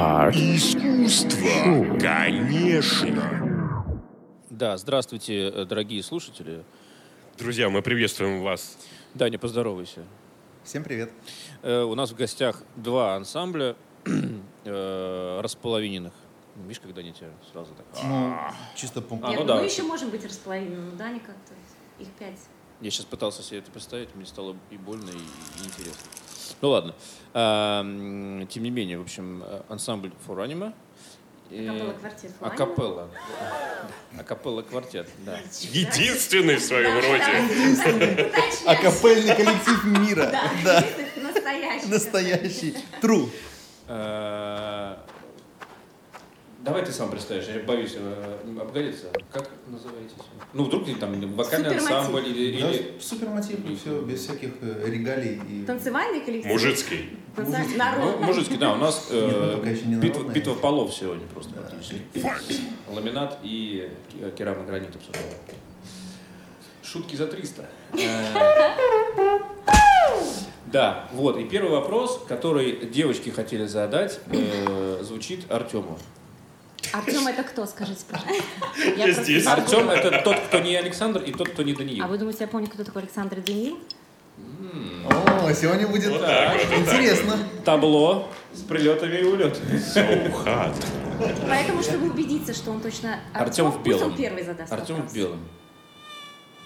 Art. Искусство, конечно. Да, здравствуйте, э, дорогие слушатели. Друзья, мы приветствуем вас. Даня, поздоровайся. Всем привет. Э, у нас в гостях два ансамбля э, располовиненных. Видишь, когда они тебя сразу так... Ну, чисто по... А, Нет, ну да. мы еще можем быть располовинены, но Даня как-то их пять. Я сейчас пытался себе это представить, мне стало и больно, и, и интересно. Ну ладно. А, тем не менее, в общем, э, ансамбль. И- Акапелла квартет. Акапелла. Да. Акапелла квартет, да. Единственный в своем роде. Акапельный коллектив мира. Да, настоящий. Настоящий. True. Давай ты сам представишь, я боюсь обгореться. Как называетесь? Ну, вдруг ты там вокальный Супермотив. ансамбль или... или- Супермотив, все, без всяких э, регалий. И... Танцевальный коллектив. Мужицкий. Мужицкий. Ну, Народный. мужицкий, да, у нас э, Нет, ну, пока еще не битва, народная. битва полов сегодня просто практически. Ламинат и ке- керамогранит обсуждаем. Шутки за 300. Э, Да, вот. И первый вопрос, который девочки хотели задать, э, звучит Артему. Артем это кто, скажите, пожалуйста? Я здесь. Артем это тот, кто не Александр, и тот, кто не Даниил. А вы думаете, я помню, кто такой Александр Денил? О, сегодня будет Вот так вот, вот так интересно. Табло с прилетами и улетами. So hot. Поэтому, чтобы убедиться, что он точно Артем в пусть белом. он первый задаст Артем в белом.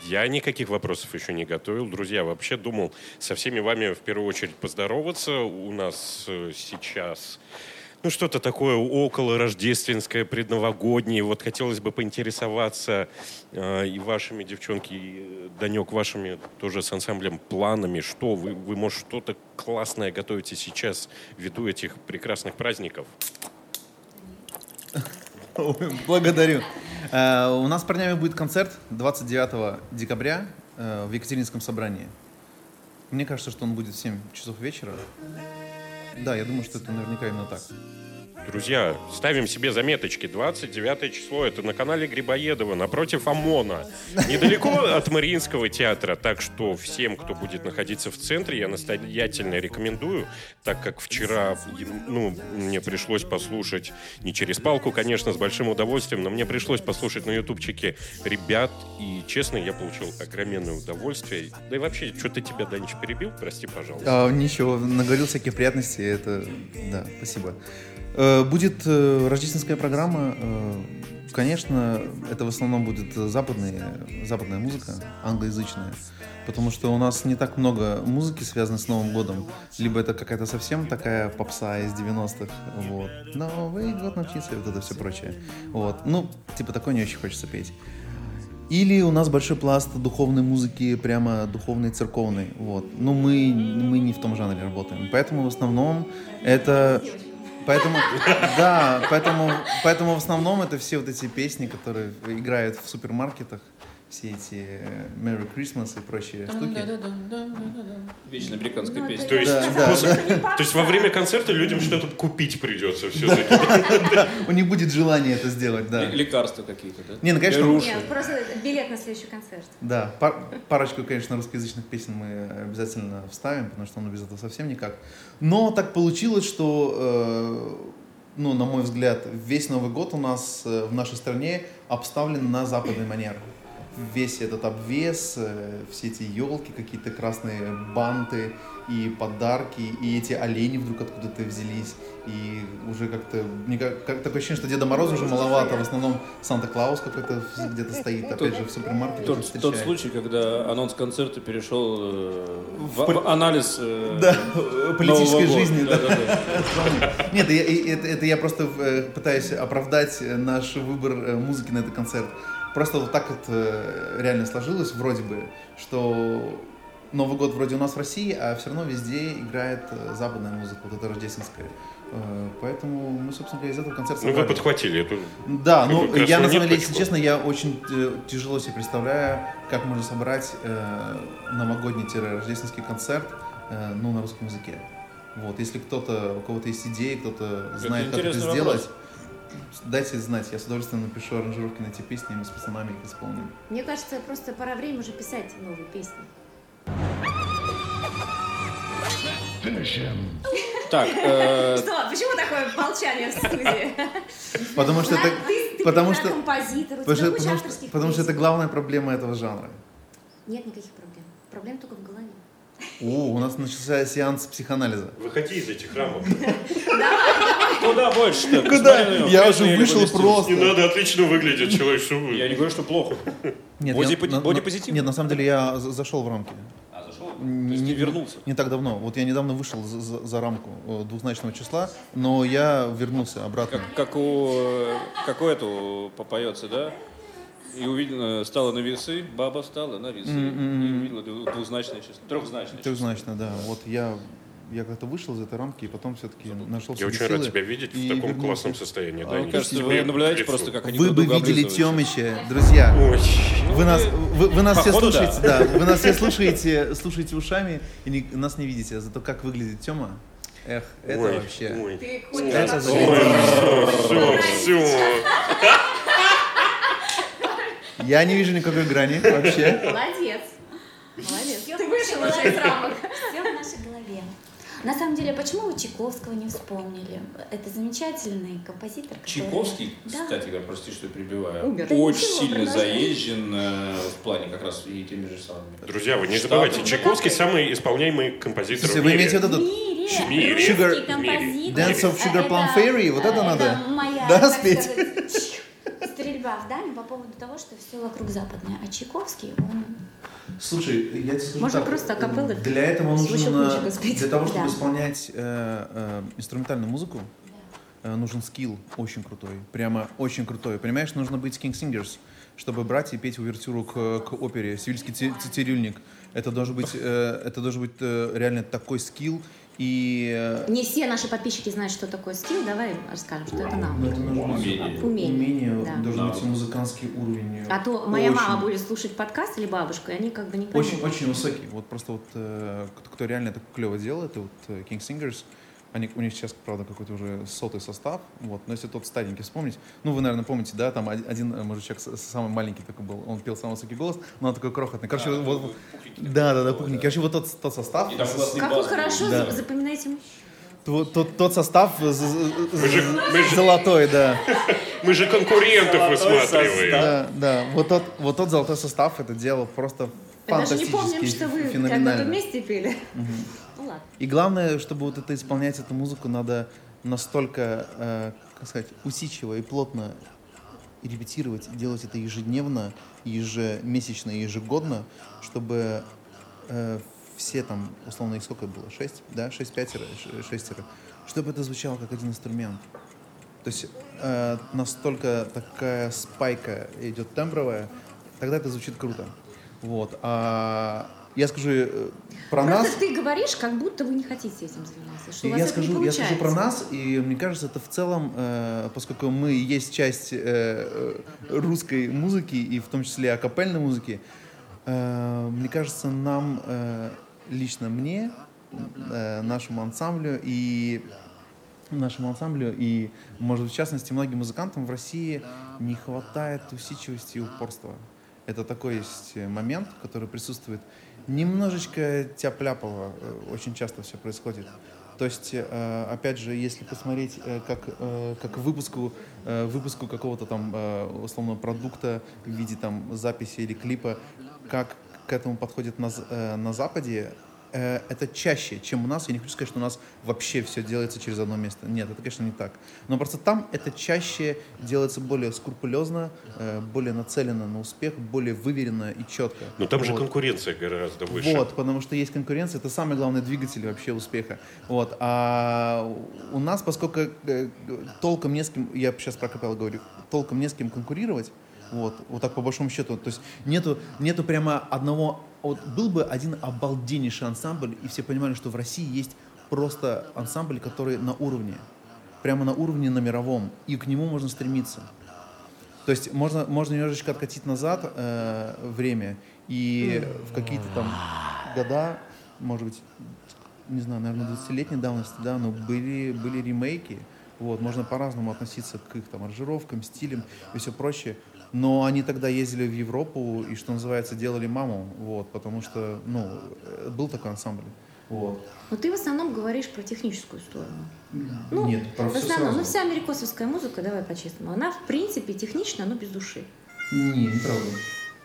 Я никаких вопросов еще не готовил. Друзья, вообще думал со всеми вами в первую очередь поздороваться. У нас э, сейчас ну, что-то такое около рождественское, предновогоднее. Вот хотелось бы поинтересоваться э, и вашими, девчонки, и, э, Данек, вашими тоже с ансамблем планами. Что вы, вы, может, что-то классное готовите сейчас ввиду этих прекрасных праздников? Благодарю. Э, У нас с парнями будет концерт 29 декабря э, в Екатеринском собрании. Мне кажется, что он будет в 7 часов вечера. Да, я думаю, что это наверняка именно так. Друзья, ставим себе заметочки. 29 число. Это на канале Грибоедова, напротив ОМОНа. Недалеко от Мариинского театра. Так что всем, кто будет находиться в центре, я настоятельно рекомендую, так как вчера ну, мне пришлось послушать, не через палку, конечно, с большим удовольствием, но мне пришлось послушать на ютубчике ребят, и, честно, я получил огроменное удовольствие. Да и вообще, что-то тебя, Данич, перебил? Прости, пожалуйста. А, ничего, наговорил всяких приятностей. Это, да, спасибо. Э, Будет э, рождественская программа. э, Конечно, это в основном будет западная, западная музыка, англоязычная. Потому что у нас не так много музыки, связанной с Новым годом. Либо это какая-то совсем такая попса из 90-х. Вот. Новый год на птице, вот это все прочее. Вот. Ну, типа такое не очень хочется петь. Или у нас большой пласт духовной музыки, прямо духовной, церковной. Вот. Но мы, мы не в том жанре работаем. Поэтому в основном это... Поэтому, да, поэтому, поэтому в основном это все вот эти песни, которые играют в супермаркетах, все эти э, Merry Christmas и прочие штуки. Вечная американская Ну, песня. То есть, Да, да, после- да. то есть во время концерта людям что-то купить придется все-таки. У них будет желание это сделать, да. Лекарства какие-то, да? Не, ну, конечно. Нет, просто билет на следующий концерт. Да, пар- парочку, конечно, русскоязычных песен мы обязательно вставим, потому что ну, без этого совсем никак. Но так получилось, что, э, ну, на мой взгляд, весь Новый год у нас э, в нашей стране обставлен на западный манер. Весь этот обвес, э, все эти елки, какие-то красные банты и подарки, и эти олени вдруг откуда-то взялись. И уже как-то, мне как, как такое ощущение, что Деда Мороза уже маловато, в основном Санта-Клаус какой-то где-то стоит, опять же, в супермаркете Тот, тот случай, когда анонс концерта перешел э, в, В в анализ э, Да, политической Нового года. жизни, да. Да-да-да. Нет, и это, это я просто э, пытаюсь оправдать э, наш выбор э, музыки на этот концерт. Просто вот так вот э, реально сложилось, вроде бы, что Новый год вроде у нас в России, а все равно везде играет э, западная музыка, вот эта рождественская. Э, Поэтому мы, собственно говоря, из этого концерта Ну, вы подхватили эту... Да, ну я на самом деле, если честно, я очень тяжело себе представляю, как можно собрать э, новогодний-рождественский концерт э, ну, на русском языке. Вот, если кто-то, у кого-то есть идеи, кто-то знает, как это сделать, вопрос. Дайте знать, я с удовольствием напишу аранжировки на эти песни, и мы с пацанами их исполним. Мне кажется, просто пора время уже писать новые песни. Так, э, Что? Почему такое молчание в студии? Потому что это... Потому что- композитор, у Потому тебя что, куча потому, что, авторских потому что это главная проблема этого жанра. Нет никаких проблем. Проблем только в голове. О, у нас начался сеанс психоанализа. Выходи из этих рамок. куда больше-то? Куда? Я уже вышел просто. Не надо, отлично выглядит человек, что вы. Я не говорю, что плохо. Нет, бодипозитив? Нет, на самом деле я за- зашел в рамки. А, зашел? То есть не вернулся? Не так давно. Вот я недавно вышел за, за- за рамку э, двузначного числа, но я вернулся обратно. Как, как у, э, как у эту попоется, да? И увидела, стала на весы, баба стала на весы. И увидела дву- двузначное число, трехзначное число. Трехзначно, да. Вот я, я как-то вышел из этой рамки и потом все-таки нашел Я очень рад тебя видеть и в таком вернулся. классном состоянии. А, да, мне не кажется, вы наблюдаете просто, как они Вы бы видели. Тёмыча, друзья. Ой. Вы нас, вы, вы нас все Походу, да. слушаете, да. Вы нас все слушаете, слушаете ушами и не- нас не видите. Зато как выглядит Тёма, эх, это Ой, вообще. ой. Ты замечательно. Все, все. Я не вижу никакой грани вообще. Молодец. Молодец. Ты вышел уже из рамок. Все в нашей голове. На самом деле, почему вы Чайковского не вспомнили? Это замечательный композитор. который- Чайковский, Да. кстати говоря, прости, что я прибиваю, Умер. очень Ничего, сильно продолжай. заезжен э, в плане как раз и теми же самыми. Друзья, вы не забывайте, Чайковский самый исполняемый композитор Если в вы мире. имеете вот В этот мире, Sugar- композитор. Dance of Sugar Plum Это- Fairy, вот это надо? моя, Да, спеть? сказать, стрельба в дальнем по поводу того, что все вокруг западное. А Чайковский, он... Слушай, я тебе скажу Можно так, просто акапеллы Для этого нужно, спеть. для того, чтобы Да. исполнять э, э, инструментальную музыку, э, нужен скилл очень крутой, прямо очень крутой. Понимаешь, нужно быть King Singers, чтобы брать и петь увертюру к, к опере, «Сивильский цирюльник». Это должен быть, э, это должен быть э, реально такой скилл, и э, Не все наши подписчики знают, что такое скилл. Давай расскажем, что это нам. ну, это Умение. Умение. умение, Да. должен Да. быть музыкантский уровень. А то моя Очень. мама будет слушать подкаст или бабушка, и они как бы не поймут. Очень, очень высокий. Вот просто вот э, кто, реально это клево делает, это вот э, King Singers. Они, у них сейчас, правда, какой-то уже сотый состав. Вот. Но если тот старенький вспомнить, ну, вы, наверное, помните, да, там один, э, мужичок самый маленький такой был, он пел самый высокий голос, но он такой крохотный. Короче, Да, вот, пухленький. да, да, да, пухленький. Короче, вот тот, тот состав, И там классный Как вы хорошо Да. за- запоминаете тот, тот, тот состав Мы же, мы же- золотой, да. мы же конкурентов Золотой высматриваем. Да, да. Вот тот, вот тот золотой состав это делал просто Мы даже не помним, что вы как бы феноменально. вместе пели. Ну И главное, чтобы вот это исполнять эту музыку, надо настолько, э, как сказать, усидчиво и плотно и репетировать, делать это ежедневно, ежемесячно, ежегодно, чтобы э, все там, условно, их сколько было? Шесть? Да, шесть пятеро, ш- шестеро. Чтобы это звучало как один инструмент. То есть э, настолько такая спайка идет тембровая, тогда это звучит круто. Вот. А я скажу э, про Просто нас. ты говоришь, как будто вы не хотите этим заниматься. Что у вас Я это скажу, не я скажу про получается. нас, и мне кажется, это в целом, э, поскольку мы есть часть э, э, русской музыки, и в том числе акапельной музыки, э, мне кажется, нам, э, лично мне, э, нашему ансамблю и нашему ансамблю и, может быть, в частности, многим музыкантам в России не хватает усидчивости и упорства. Это такой есть момент, который присутствует. Немножечко тяп-ляпово э, очень часто все происходит. То есть, э, опять же, если посмотреть, э, как, как выпуску, выпуску какого-то там э, условно продукта в виде там записи или клипа, как к этому подходит на, на Западе, э, это чаще, чем у нас. Я не хочу сказать, что у нас вообще все делается через одно место. Нет, это, конечно, не так. Но просто там это чаще делается более скрупулезно, э, более нацелено на успех, более выверенно и четко. Но там же Вот. конкуренция гораздо выше. Вот, потому что есть конкуренция, это самый главный двигатель вообще успеха. Вот, а у нас, поскольку э, толком не с кем, я сейчас про капеллу говорю, толком не с кем конкурировать, вот, вот так по большому счету, то есть нету, нету прямо одного, вот был бы один обалденнейший ансамбль, и все понимали, что в России есть просто ансамбль, который на уровне, прямо на уровне на мировом, и к нему можно стремиться. То есть можно, можно немножечко откатить назад э, время и в какие-то там года, может быть, не знаю, наверное, 20-летней давности, да, но были, были ремейки, вот, можно по-разному относиться к их там аранжировкам, стилям и все прочее, но они тогда ездили в Европу и, что называется, делали маму, вот, потому что, ну, э, был такой ансамбль. Вот. Но ты в основном говоришь про техническую сторону. Ну, Нет, про В все основном, сразу. ну вся америкосовская музыка, давай по-честному, она в принципе техничная, но без души. Не, неправда.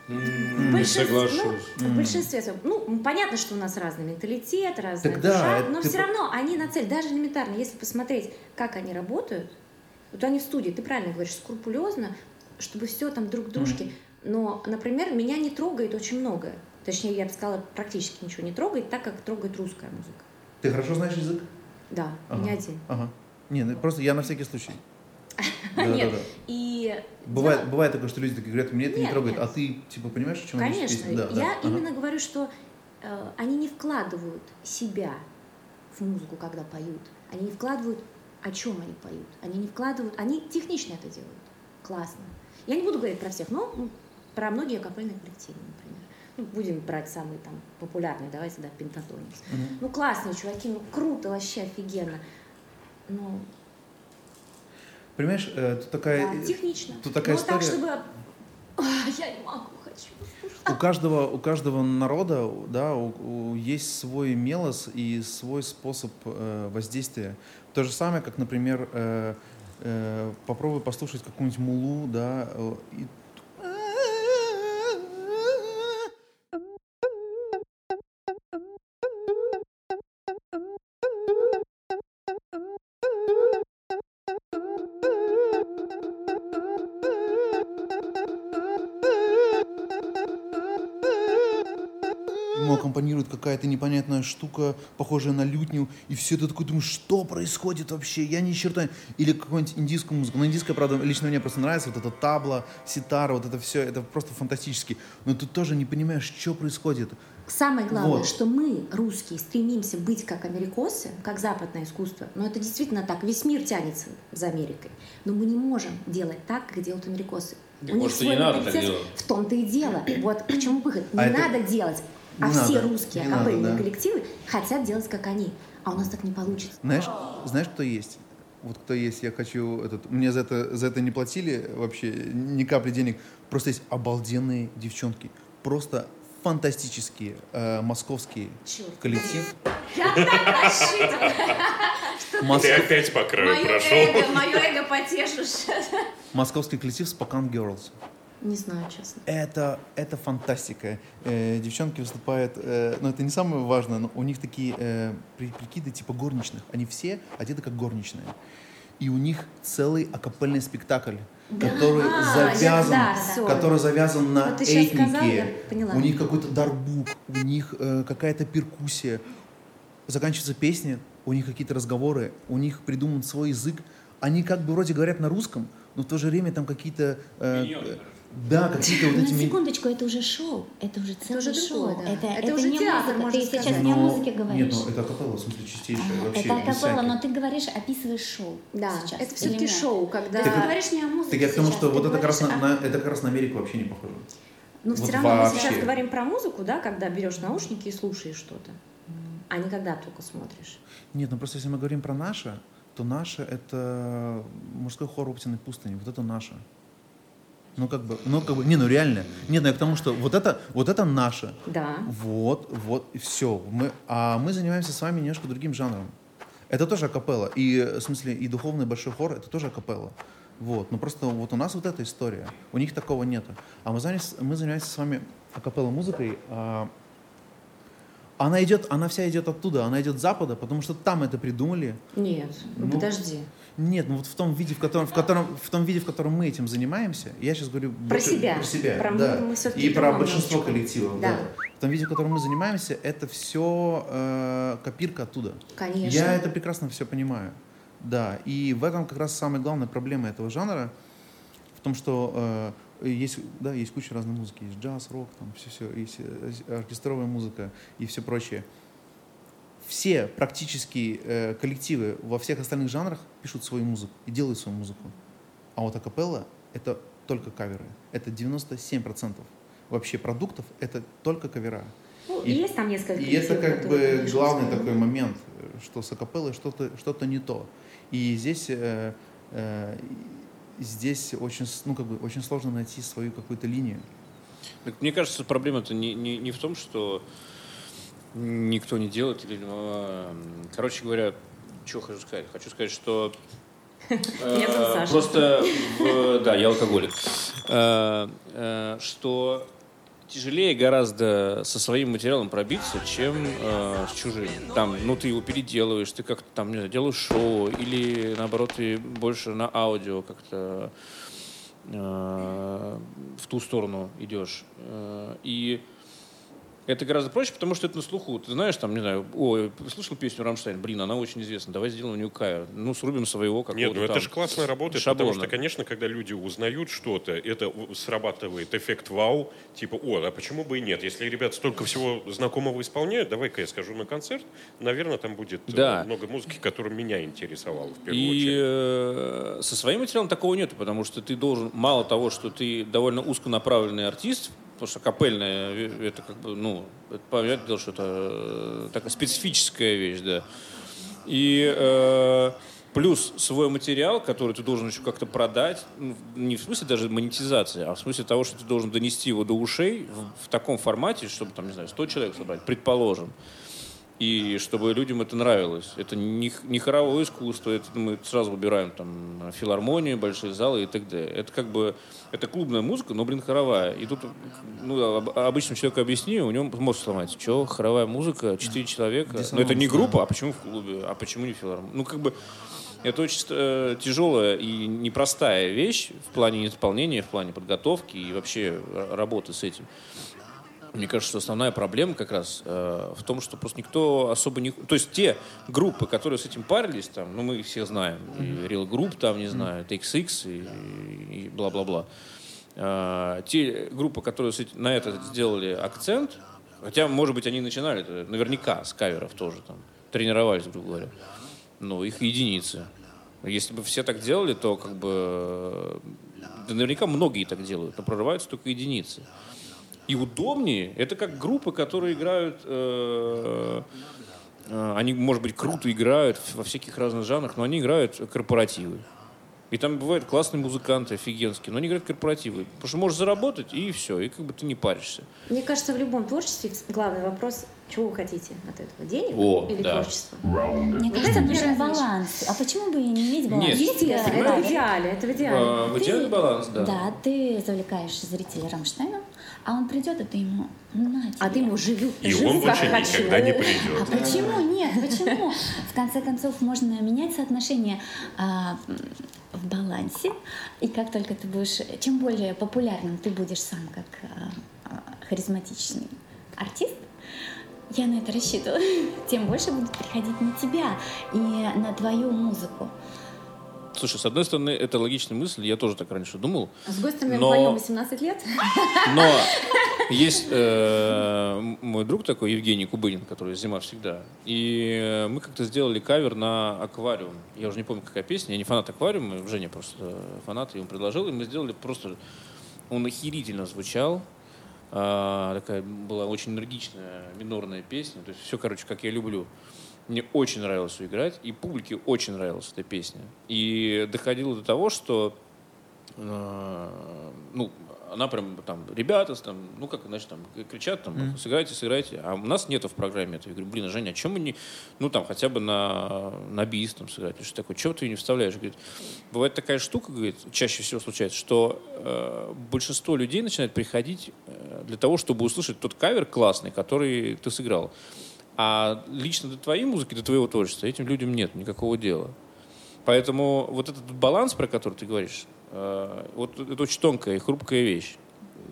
В большинстве- Соглашусь. Ну, в большинстве своем. Ну, понятно, что у нас разный менталитет, разная Так да, душа, это но все по- равно они на цель, даже элементарно, если посмотреть, как они работают, вот они в студии, ты правильно говоришь, скрупулезно, чтобы все там друг к дружке. Но, например, меня не трогает очень многое. Точнее, я бы сказала, практически ничего не трогает, так как трогает русская музыка. Ты хорошо знаешь язык? Да, Ага. не один. Ага. Не, ну просто я на всякий случай. Да, Нет, да. и Бывает, дело- бывает такое, что люди такие говорят, мне это не Нет, трогает, нет. а ты типа понимаешь, о чем? Конечно, да. я Ага. именно говорю, что э, они не вкладывают себя в музыку, когда поют. Они не вкладывают, о чем они поют. Они не вкладывают, они технично это делают. Классно. Я не буду говорить про всех, но м, про многие капельные коллективы, например. Ну, будем брать самые там популярные, давайте, да, Пентатоникс. Мгм. Ну, классные чуваки, ну, круто, вообще офигенно. Ну, Понимаешь, э, тут такая... да, технично. тут такая Но так, история- чтобы... А, я не могу, хочу. У каждого, у каждого народа да, у- у- есть свой мелос и свой способ э, воздействия. То же самое, как, например, э, попробуй послушать какую-нибудь мулу, да, э, и ему аккомпанирует какая-то непонятная штука, похожая на лютню, и все это такое, думаешь, что происходит вообще? Я ни черта... не-» Или какую-нибудь индийскую музыку. Но индийская, правда, лично мне просто нравится, вот это табла, ситара, вот это все, это просто фантастически. Но ты тоже не понимаешь, что происходит. Самое главное, Вот. что мы, русские, стремимся быть как америкосы, как западное искусство. Но это действительно так. Весь мир тянется за Америкой. Но мы не можем делать так, как делают америкосы. Так, может, и не надо так делать. В том-то и дело. Вот к чему выход. Не А это- надо делать. А Не все надо, русские не надо, капельные да. коллективы хотят делать, как они. А у нас так не получится. Знаешь, знаешь, кто есть? Вот кто есть, я хочу этот. Мне за это, за это не платили вообще ни капли денег. Просто есть обалденные девчонки. Просто фантастические э, московские Черт. коллектив. Я так рассчитывала. Ты опять по краю Мое прошел. эго, мое эго потешишь. Московский коллектив Spokane Girls. Не знаю, честно. Это, это фантастика. Э, девчонки выступают, э, но это не самое важное, но у них такие э, при- прикиды типа горничных. Они все одеты как горничные. И у них целый акапельный спектакль, который А, завязан, да, всё. который завязан на Вот этнике. сказал, я поняла. У них какой-то дарбук, у них э, какая-то перкуссия. Заканчивается песня, у них какие-то разговоры, у них придуман свой язык. Они как бы вроде говорят на русском, но в то же время там какие-то... э, э, да, какие-то вот На эти... ми- секундочку, это уже шоу. Это уже целое уже шоу. другое, да. Это, Это это уже не театр, музыка. можно Ты сказать. сейчас не о Но- музыке говоришь. Нет, ну это акапелла, в смысле, чистейшая. Ага, вообще, это акапелла, но ты говоришь, описываешь шоу. Да, сейчас, это все-таки шоу, когда... Ты Так- говоришь не о музыке Так я к тому, что ты вот это как, раз на, на- это как раз на Америку вообще не похоже. Но Вот все равно мы вообще. сейчас говорим про музыку, да, когда берешь наушники и слушаешь что-то, а не когда только смотришь. Нет, ну просто если мы говорим про наше, то наше это мужской хор Оптиной пустыни. Вот это наше. Ну как бы, ну как бы, не, ну реально. Нет, ну я к тому, что вот это, вот это наше. Да. Вот, вот, и все. Мы, а мы занимаемся с вами немножко другим жанром. Это тоже акапелла. И, в смысле, и духовный большой хор, это тоже акапелла. Вот. Но просто вот у нас вот эта история. У них такого нету. А мы занимаемся, мы занимаемся с вами акапелла музыкой. а, она идет, она вся идет оттуда, она идет с запада, потому что там это придумали. Нет, ну, подожди. Нет, ну вот в том виде, в котором, в котором, в том виде, в котором мы этим занимаемся, я сейчас говорю Про больше- себя. про себя, Про да. мы- мы и про большинство коллективов, Да. да. В том виде, в котором мы занимаемся, это все копирка оттуда. Конечно. Я это прекрасно все понимаю, да. И в этом как раз самая главная проблема этого жанра, в том, что э, есть, да, есть куча разной музыки, есть джаз, рок, там все, все, есть э, оркестровая музыка и все прочее. Все практически э, коллективы во всех остальных жанрах пишут свою музыку и делают свою музыку. А вот акапелла — это только каверы. Это 97% вообще продуктов — это только кавера. Ну, и- есть там несколько И это как бы главный свои. такой момент, что с акапеллой что-то что не то. И здесь, э, э, здесь очень, ну, как бы, очень сложно найти свою какую-то линию. Так мне кажется, проблема-то не, не, не в том, что никто не делает. Или, э, короче говоря, что хочу сказать? Хочу сказать, что э. Просто, да, я алкоголик. Э, э, Что тяжелее гораздо со своим материалом пробиться, чем э, с чужим. Там, ну, ты его переделываешь, ты как-то там, не знаю, делаешь шоу, или, наоборот, ты больше на аудио как-то э, в ту сторону идешь. И это гораздо проще, потому что это на слуху. Ты знаешь, там, не знаю, ой, слышал песню Рамштайн, блин, она очень известна, давай сделаем у нее кавер. Ну, срубим своего какого-то Нет, ну это же классно работает, шаблона. потому что, конечно, когда люди узнают что-то, это срабатывает эффект вау, типа, о, а почему бы и нет? Если ребят столько всего знакомого исполняют, давай-ка я скажу на концерт, наверное, там будет э, Да. много музыки, которая меня интересовала в первую И очередь. э, со своим материалом такого нету, потому что ты должен, мало того, что ты довольно узконаправленный артист, потому что капельная, э, это как бы, ну, это понятное дело, что это э, такая специфическая вещь, да. И э, плюс свой материал, который ты должен еще как-то продать, ну, не в смысле даже монетизации, а в смысле того, что ты должен донести его до ушей в, в таком формате, чтобы, там, не знаю, 100 человек собрать, предположим. И чтобы людям это нравилось. Это не, не хоровое искусство, это мы сразу выбираем там филармонию, большие залы и так далее. Это как бы, это клубная музыка, но, блин, хоровая. И тут, ну, об- обычному человеку объясни, у него мозг сломается. Че, хоровая музыка, четыре человека. Но это не группа, а почему в клубе, а почему не филармония? Ну, как бы, это очень э, тяжелая и непростая вещь в плане исполнения, в плане подготовки и вообще р- работы с этим. Мне кажется, что основная проблема как раз э, в том, что просто никто особо не... То есть те группы, которые с этим парились, там, ну, мы их все знаем. И Real Group, там, не знаю, TXX и, и бла-бла-бла. Э, те группы, которые с этим- на это сделали акцент, хотя, может быть, они начинали наверняка с каверов тоже, там, тренировались, грубо говоря, но их единицы. Если бы все так делали, то как бы... э, Да наверняка многие так делают, но прорываются только единицы. И удобнее, это как группы, которые играют, э, э, они, может быть, круто играют во всяких разных жанрах, но они играют корпоративы. И там бывают классные музыканты, офигенские, но они играют корпоративы. Потому что можешь заработать, и все, и как бы ты не паришься. Мне кажется, в любом творчестве главный вопрос, чего вы хотите от этого, денег О, или да. творчество? Мне кажется, нужен баланс. А почему бы и не иметь баланс? Нет. Естественно, это в идеале, это в идеале. А, в идеале баланс, да. Да, ты завлекаешь зрителя Рамштайном, а он придет, и ты ему на тебе. А ты ему живу, И живу он больше хочу. никогда не А придет. почему нет? Почему? В конце концов, можно менять соотношение а, в балансе. И как только ты будешь, чем более популярным ты будешь сам как а, а, харизматичный артист, я на это рассчитываю, тем больше будут приходить на тебя и на твою музыку. Слушай, с одной стороны, это логичная мысль, я тоже так раньше думал. А с другой стороны, Но- вдвоем 18 лет. Но есть э, мой друг такой, Евгений Кубынин, который «Зима всегда». И э, мы как-то сделали кавер на «Аквариум». Я уже не помню, какая песня. Я не фанат «Аквариума», Женя просто фанат, я ему предложил. И мы сделали просто... Он охерительно звучал. А, такая была очень энергичная минорная песня. То есть все, короче, как я люблю. Мне очень нравилось ее играть, и публике очень нравилась эта песня. И доходило до того, что э, ну, она прям там, ребята, там, ну, как, значит, там, кричат, там, сыграйте, сыграйте. А у нас нету в программе этого. Я говорю, блин, а Женя, а чем мы не, ну, там, хотя бы на, на бис, там, сыграть? Что такое? Чего ты не вставляешь? Говорит, бывает такая штука, говорит, чаще всего случается, что э, большинство людей начинает приходить э, для того, чтобы услышать тот кавер классный, который ты сыграл. А лично до твоей музыки, до твоего творчества этим людям нет никакого дела. Поэтому вот этот баланс, про который ты говоришь, э, вот это очень тонкая и хрупкая вещь,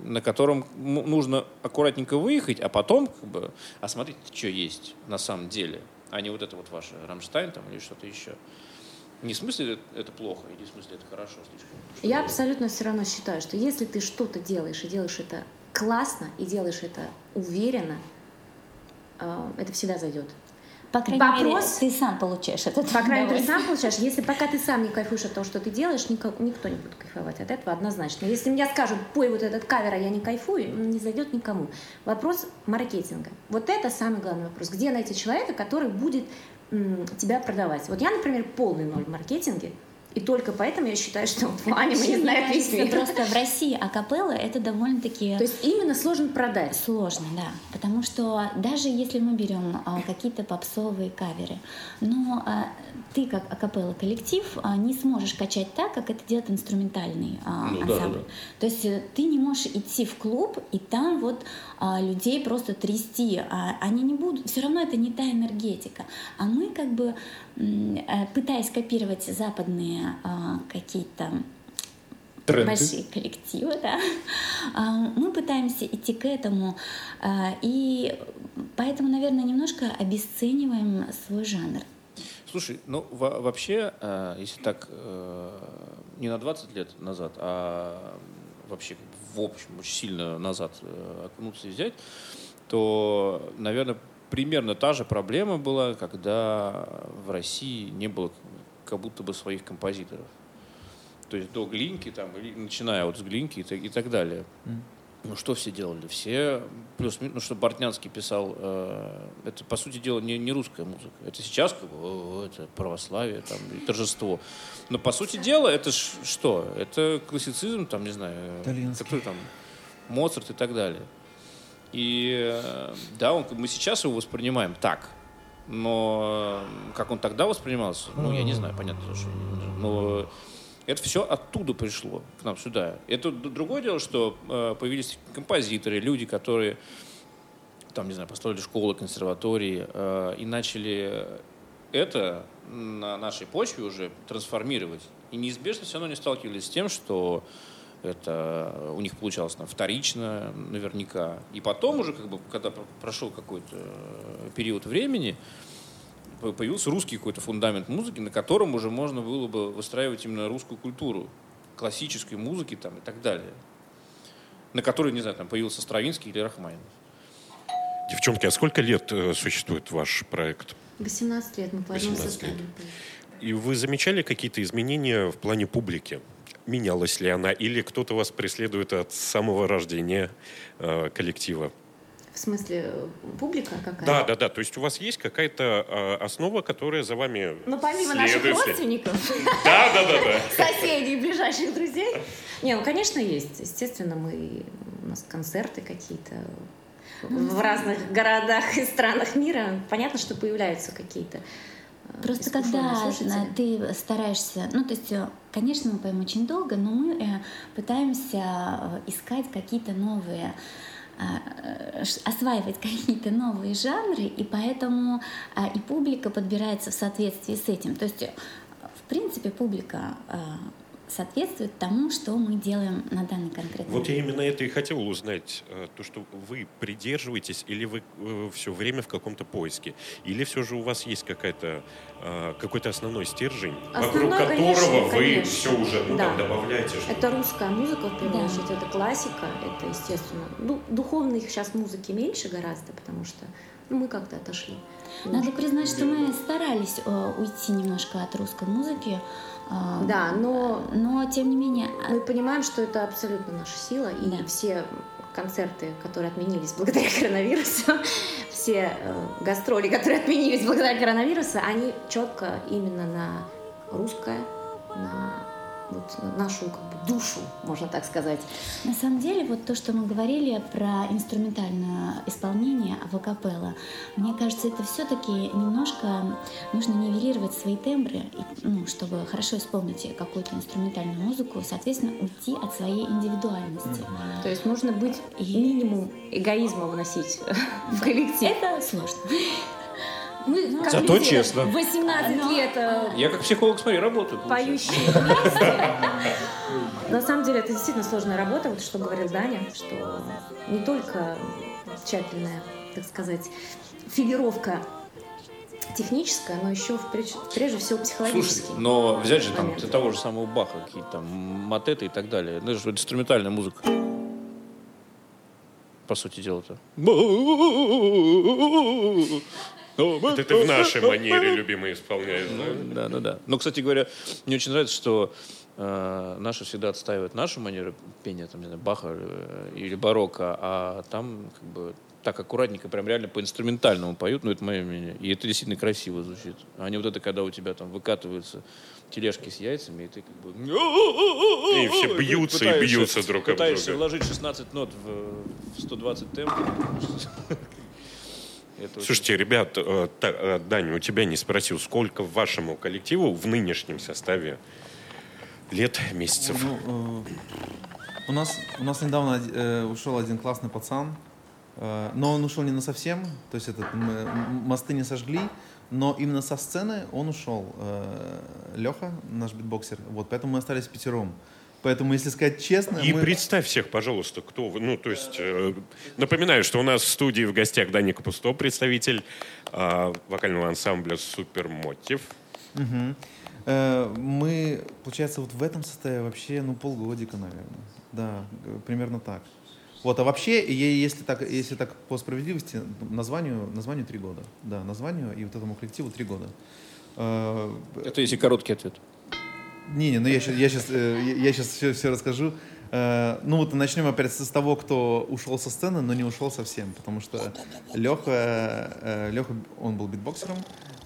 на котором нужно аккуратненько выехать, а потом как бы осмотреть, что есть на самом деле, а не вот это вот ваше Рамштайн там или что-то еще. Не в смысле это- плохо, и в смысле это хорошо слишком. Я абсолютно все равно считаю, что если ты что-то делаешь и делаешь это классно, и делаешь это уверенно, это всегда зайдет. По крайней Вопрос- мере, ты сам получаешь это. По крайней мере, сам получаешь. Если пока ты сам не кайфуешь от того, что ты делаешь, нико- никто не будет кайфовать от этого однозначно. Если мне скажут, пой вот этот кавер, а я не кайфую, не зайдет никому. Вопрос маркетинга. Вот это самый главный вопрос. Где найти человека, который будет м, тебя продавать? Вот я, например, полный ноль в маркетинге. И только поэтому я считаю, что в плане мы Вообще, не кажется, песни. Просто в России акапелла это довольно-таки То есть именно сложно продать. сложно, да. Потому что даже если мы берем а, какие-то попсовые каверы, но а, ты как акапелла коллектив а, не сможешь качать так, как это делает инструментальный а, Ну да, ансамбль. да, да. То есть э, ты не можешь идти в клуб и там вот а, людей просто трясти. А, они не будут, все равно это не та энергетика. А мы как бы пытаясь копировать западные а, какие-то Тренды. большие коллективы, да. А, Мы пытаемся идти к этому, а, и поэтому, наверное, немножко обесцениваем свой жанр. Слушай, ну во- вообще, э, если так э, не на 20 лет назад, а вообще в общем очень сильно назад э, окунуться и взять, то, наверное, примерно та же проблема была, когда в России не было как будто бы своих композиторов. То есть до Глинки, там, или начиная вот с Глинки и, так- и так далее. Ну что все делали? Все плюс ну что Бортнянский писал, э, это по сути дела не, не русская музыка. Это сейчас как бы о, это православие там и торжество. Но по сути дела это ж что? Это классицизм, там не знаю, Итальянский. который там Моцарт и так далее. И э, да, он, мы сейчас его воспринимаем так. Но э, как он тогда воспринимался, ну, я не знаю, понятно, что... Но это все оттуда пришло к нам сюда. Это другое дело, что э, появились композиторы, люди, которые там, не знаю, построили школы, консерватории э, и начали это на нашей почве уже трансформировать. И неизбежно все равно не сталкивались с тем, что это у них получалось там, вторично, наверняка. И потом уже, как бы, когда про- прошел какой-то э, период времени, по- появился русский какой-то фундамент музыки, на котором уже можно было бы выстраивать именно русскую культуру, классической музыки там, и так далее. На которой, не знаю, там появился Стравинский или Рахманинов. Девчонки, а сколько лет э, существует ваш проект? 18 лет мы по одному 18 лет. составу. И вы замечали какие-то изменения в плане публики? Менялась ли она? Или кто-то вас преследует от самого рождения э, коллектива? В смысле, э, публика какая? Да, да, да. То есть у вас есть какая-то э, основа, которая за вами Ну, помимо наших следует? родственников, Да, да, да, да. соседей и ближайших друзей. Не, ну, конечно, есть. Естественно, мы, у нас концерты какие-то в разных городах и странах мира. Понятно, что появляются какие-то э, Просто когда слушатели. ты стараешься, ну то есть, э, конечно, мы поем очень долго, но мы э, пытаемся э, искать какие-то новые э, осваивать какие-то новые жанры, и поэтому и публика подбирается в соответствии с этим. То есть, в принципе, публика соответствует тому, что мы делаем на данный конкретный Вот я именно это и хотел узнать. э, То, что вы придерживаетесь, или вы все время в каком-то поиске? Или все же у вас есть какая-то, э, какой-то основной стержень, вокруг Основной, которого конечно, вы конечно. все уже ну, Да. там, добавляете? что-то? Это русская музыка, в первую Да. очередь, это классика, это, естественно. Ну, духовных сейчас музыки меньше гораздо, потому что ну, мы как-то отошли. Надо признать, что мы старались э, уйти немножко от русской музыки. Э, Да, но Но, тем не менее, а, мы понимаем, что это абсолютно наша сила, и Да. все концерты, которые отменились благодаря коронавирусу, все э, гастроли, которые отменились благодаря коронавирусу, они четко именно на русское, на вот на нашу как бы, душу, можно так сказать. на самом деле, вот то, что мы говорили про инструментальное исполнение вокапелла, мне кажется, это все-таки немножко нужно нивелировать свои тембры, ну, чтобы хорошо исполнить какую-то инструментальную музыку, соответственно, уйти от своей индивидуальности. То есть нужно быть И- минимум эгоизма вносить в коллектив. Это сложно. Мы, как Зато люди, честно. 18 лет э, Я как психолог, смотри, работаю. поющие. На самом деле это действительно сложная работа, вот что говорил Даня, что не только тщательная, так сказать, филировка техническая, но еще в прежде всего Слушай, психологический. но взять же там момент. того же самого Баха, какие-то там матеты и так далее. Ну, это же инструментальная музыка. По сути дела-то. Это в нашей манере любимый исполняет. да? Да, да. Но, кстати говоря, мне очень нравится, что э, наши всегда отстаивают нашу манеру пения, там, не знаю, Баха э, или барокко, а там как бы так аккуратненько, прям реально по инструментальному поют, ну это мое мнение. И это действительно красиво звучит. А не вот это, когда у тебя там выкатываются тележки с яйцами, и ты как бы... И все бьются и Пытаешься- бьются друг об Пытаешься друга. вложить 16 нот в, в 120 темп. Это очень- Слушайте, ребят, э, та- э, Даня, у тебя не спросил, сколько вашему коллективу в нынешнем составе лет, месяцев? Ну, э, у нас у нас недавно э, ушел один классный пацан, э, но он ушел не на совсем, то есть этот, м- м- мосты не сожгли, но именно со сцены он ушел. Леха, наш битбоксер, вот, поэтому мы остались пятером. Поэтому, если сказать честно, И мы- представь всех, пожалуйста, кто вы. Ну, то есть, э, напоминаю, что у нас в студии в гостях Даня Капусто, представитель э, вокального ансамбля «Супер Мотив». Мгм. Э, Мы, получается, вот в этом составе вообще, ну, полгодика, наверное. Да, примерно так. Вот, а вообще, если так, если так по справедливости, названию, названию три года. Да, названию и вот этому коллективу три года. Э, Это если короткий ответ. Не-не, ну я сейчас, я сейчас, я сейчас все, все расскажу. Э, Ну вот начнем опять с того, кто ушел со сцены, но не ушел совсем, потому что Леха, Леха, он был битбоксером,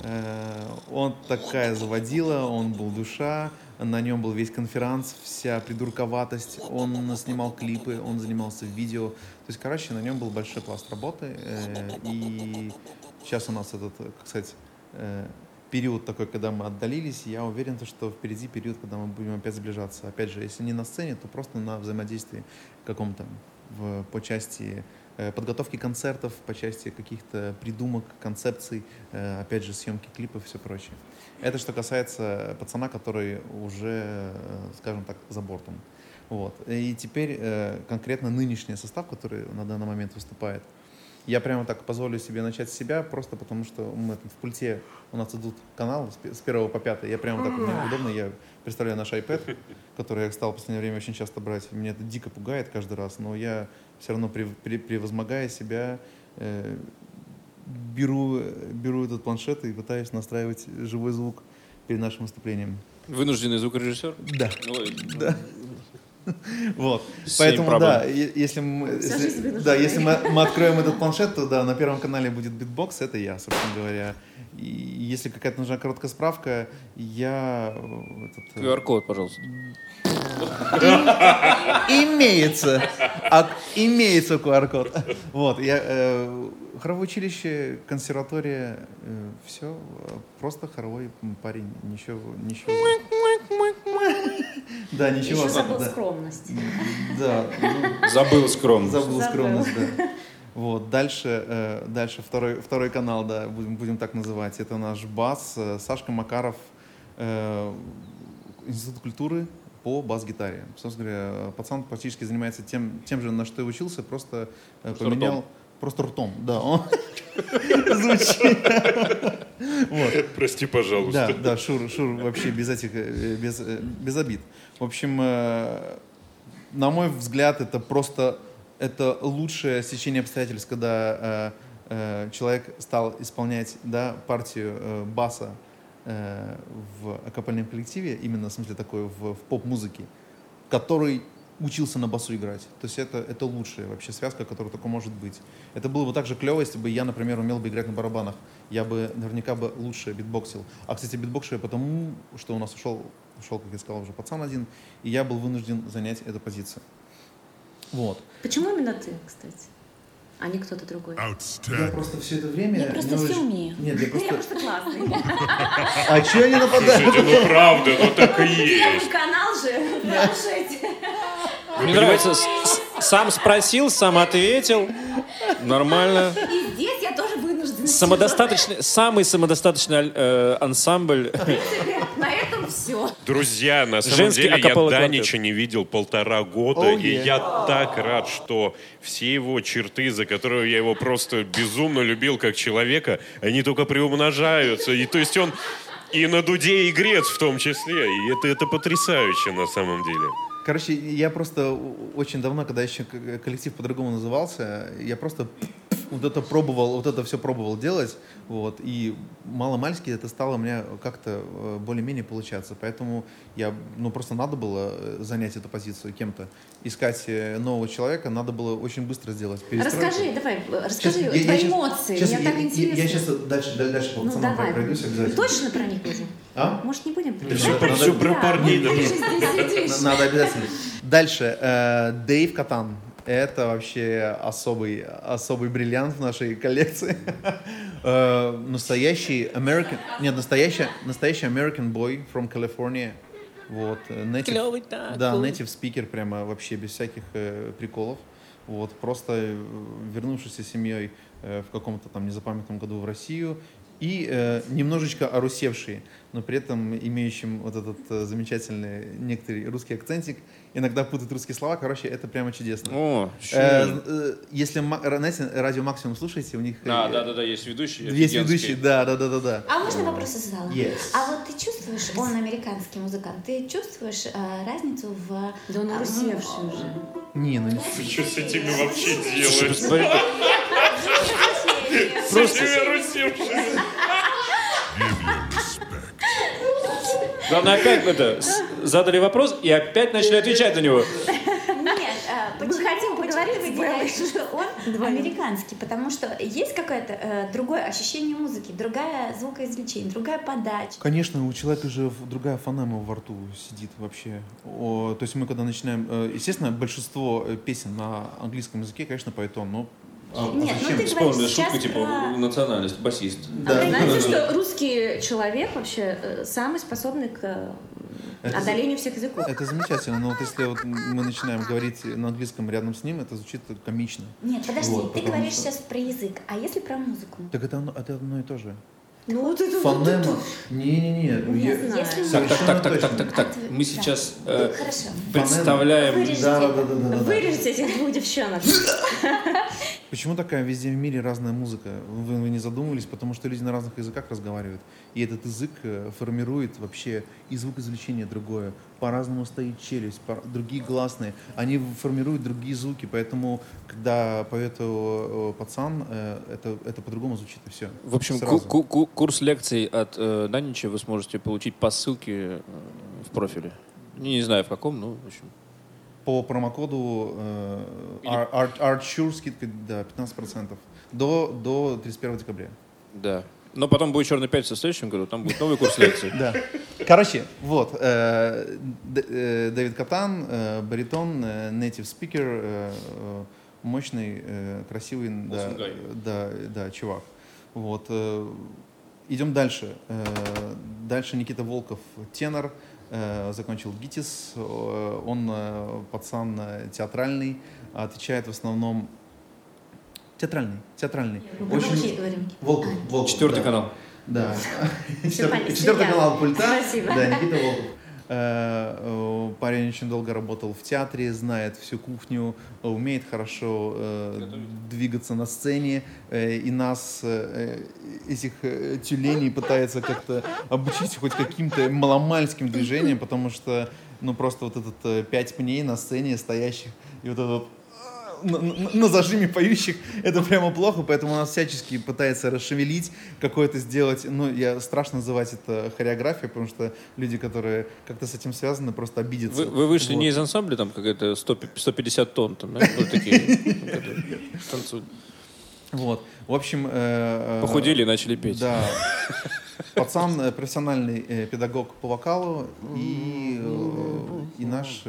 э, он такая заводила, он был душа, на нем был весь конферанс, вся придурковатость, он снимал клипы, он занимался видео, то есть, короче, на нем был большой пласт работы, э, и сейчас у нас этот, как сказать, э, период такой, когда мы отдалились, я уверен, то, что впереди период, когда мы будем опять сближаться. Опять же, если не на сцене, то просто на взаимодействии каком-то в, по части э, подготовки концертов, по части каких-то придумок, концепций, э, опять же, съемки клипов и все прочее. Это что касается пацана, который уже, э, скажем так, за бортом. Вот. И теперь конкретно нынешний состав, который на данный момент выступает, я прямо так позволю себе начать с себя, просто потому что мы тут в пульте, у нас идут каналы с пе- с первого по пятый. Я прямо так, мне удобно, я представляю наш iPad, который я стал в последнее время очень часто брать. Меня это дико пугает каждый раз, но я все равно, прев- пре- превозмогая себя, э, беру, беру этот планшет и пытаюсь настраивать живой звук перед нашим выступлением. Вынужденный звукорежиссер? Да. Ой, Да. Вот. Поэтому, проблем. да, если мы, если- да, если мы, мы откроем этот планшет, то да, на первом канале будет битбокс, это я, собственно говоря. И если какая-то нужна короткая справка, я э, этот, э, QR-код, пожалуйста. имеется, имеется QR-код. Вот, я э, хоровое училище, консерватория, все, просто хоровой парень, ничего, ничего. Да, ничего Еще забыл особенного. скромность. Да, ну, Забыл скромно. Забыл скромность, да. Вот, дальше, э, дальше второй, второй канал, да, будем, будем так называть. Это наш бас, э, Сашка Макаров, э, Институт культуры по бас-гитаре. Собственно говоря, пацан практически занимается тем, тем же, на что и учился, просто э, поменял... Просто ртом, да. Он звучит. Вот. Прости, пожалуйста. Да, да, Шур, Шур вообще без этих, э, без, э, без обид. В общем, э, на мой взгляд, это просто это лучшее стечение обстоятельств, когда э, э, человек стал исполнять да, партию э, баса э, в акапельном коллективе, именно в смысле такой в, в поп-музыке, который учился на басу играть. То есть это, это лучшая вообще связка, которая только может быть. Это было бы так же клево, если бы я, например, умел бы играть на барабанах. Я бы наверняка бы лучше битбоксил. А, кстати, битбоксил я потому, что у нас ушел, ушел, как я сказал, уже пацан один, и я был вынужден занять эту позицию. Вот. Почему именно ты, кстати, а не кто-то другой? Я просто все это время... Я просто не все очень- умею. Нет, я Я просто... просто классный. А че я не нападаю? Слушайте, ну правда, ну так и Первый есть. канал же, планшете. Мне нравится, сам спросил, сам ответил. Нормально. И здесь я тоже вынуждена. Самодостаточный, самый самодостаточный э, ансамбль. На этом все. Друзья, на самом Женский деле я Данича не видел полтора года, Oh, и yeah. я так рад, что все его черты, за которые я его просто безумно любил как человека, они только приумножаются. И то есть он и на дуде игрец в том числе. И это, это потрясающе на самом деле. Короче, я просто очень давно, когда еще к- коллектив по-другому назывался, я просто вот это пробовал, вот это все пробовал делать, вот, и мало-мальски это стало у меня как-то э, более-менее получаться, поэтому я, ну, просто надо было э, занять эту позицию кем-то, искать э, нового человека, надо было очень быстро сделать перестройку. Расскажи, давай, расскажи Щас, твои я- я эмоции, щас мне я- так я- интересно. Я, сейчас дальше, дальше, дальше ну пацанам давай, пройдусь обязательно. точно про них уже? А? Может, не будем? Ты Да, что, про- Все про парней. Надо обязательно. Дальше. э, Дэйв Катан. Это вообще особый, особый бриллиант в нашей коллекции. Э, Настоящий American... Нет, настоящий, настоящий American boy from California. Вот. э, Native, да, native speaker прямо вообще без всяких э, приколов. Вот, просто э, вернувшийся семьей э, в каком-то там незапамятном году в Россию и э, немножечко орусевший, но при этом имеющим вот этот э, замечательный некоторый русский акцентик, иногда путает русские слова, короче, это прямо чудесно. О, Э, э, если, знаете, радио Максимум слушаете, у них э, Да, да, да, да, есть ведущий. есть ведущий, да, да, да, да, да. А можно вопрос из зала? Yes. А вот ты чувствуешь, он американский музыкант, ты чувствуешь э, разницу в... Да он а, урусевший уже. Не, ну не- Ты что с этими вообще делаешь? Просто. Главное, опять это, с- задали вопрос и опять начали отвечать на него. Нет, а, почему, хотим поговорить с что он американский? Потому что есть какое-то э, другое ощущение музыки, другая звукоизвлечение, другая подача. Конечно, у человека же другая фонема во рту сидит вообще. О, то есть мы когда начинаем... э, Естественно, большинство э, песен на английском языке, конечно, поет он, но... а- а Нет, ну зачем? ты Вспомнил говоришь сейчас шутку, типа, про... национальность, басист. Да. Знаете, что русский человек вообще э, самый способный к э, Это- одолению всех языков? Это замечательно, но вот если вот мы начинаем говорить на английском рядом с ним, это звучит комично. Нет, подожди, Вот, ты говоришь что- сейчас про язык, а если про музыку? Так это, одно- это одно и то же. Ну, вот это Фонема. Не-не-не. Нет, я- знаю. если Так, так, так, так, так, так, так. Мы Да. сейчас Ну, э, Хорошо. представляем... Вырежите Да, да, это. да, да, да, да. Вырежьте этих двух девчонок. Почему такая везде в мире разная музыка? Вы, вы не задумывались, потому что люди на разных языках разговаривают. И этот язык э, формирует вообще и звукоизвлечение другое. По-разному стоит челюсть, по- другие гласные. Они формируют другие звуки. Поэтому, когда поет э, э, пацан, э, это, это по-другому звучит и все. В общем, ку- ку- ку- курс лекций от э, Данича вы сможете получить по ссылке в профиле. Не, не знаю в каком, но в общем. По промокоду э, Artsure скидка да, 15%. До, до 31 декабря. Да. Но потом будет Черная пятница в следующем году, там будет новый курс лекций. Да. Короче, вот. э, Д- э, Дэвид Катан, э, баритон, э, native speaker, э, э, мощный, э, красивый, да, да, да, чувак. Вот. э, Идем дальше. Э, Дальше Никита Волков, тенор, э, закончил ГИТИС. Э, Он э, пацан театральный, отвечает в основном театральный, театральный. Очень говорим. Волков, Волков, Четвертый да. канал. Да. Четвертый канал пульта. Спасибо. Да, Никита Волков. Э, э, Парень очень долго работал в театре, знает всю кухню, умеет хорошо э, двигаться на сцене, и нас, этих тюленей, пытается как-то обучить хоть каким-то маломальским движением, потому что, ну, просто вот этот э, пять пней на сцене стоящих, и вот этот на, на- зажиме поющих, это прямо плохо, поэтому нас всячески пытается расшевелить, какое-то сделать, ну, я страшно называть это хореографией, потому что люди, которые как-то с этим связаны, просто обидятся. Вы, вы вышли Вот. не из ансамбля, там какая-то 100 150 тонн, там, да? Вот такие. танцуют. Вот. В общем... э, э, Похудели и начали петь. Да. Пацан э, профессиональный э, педагог по вокалу и, и наш,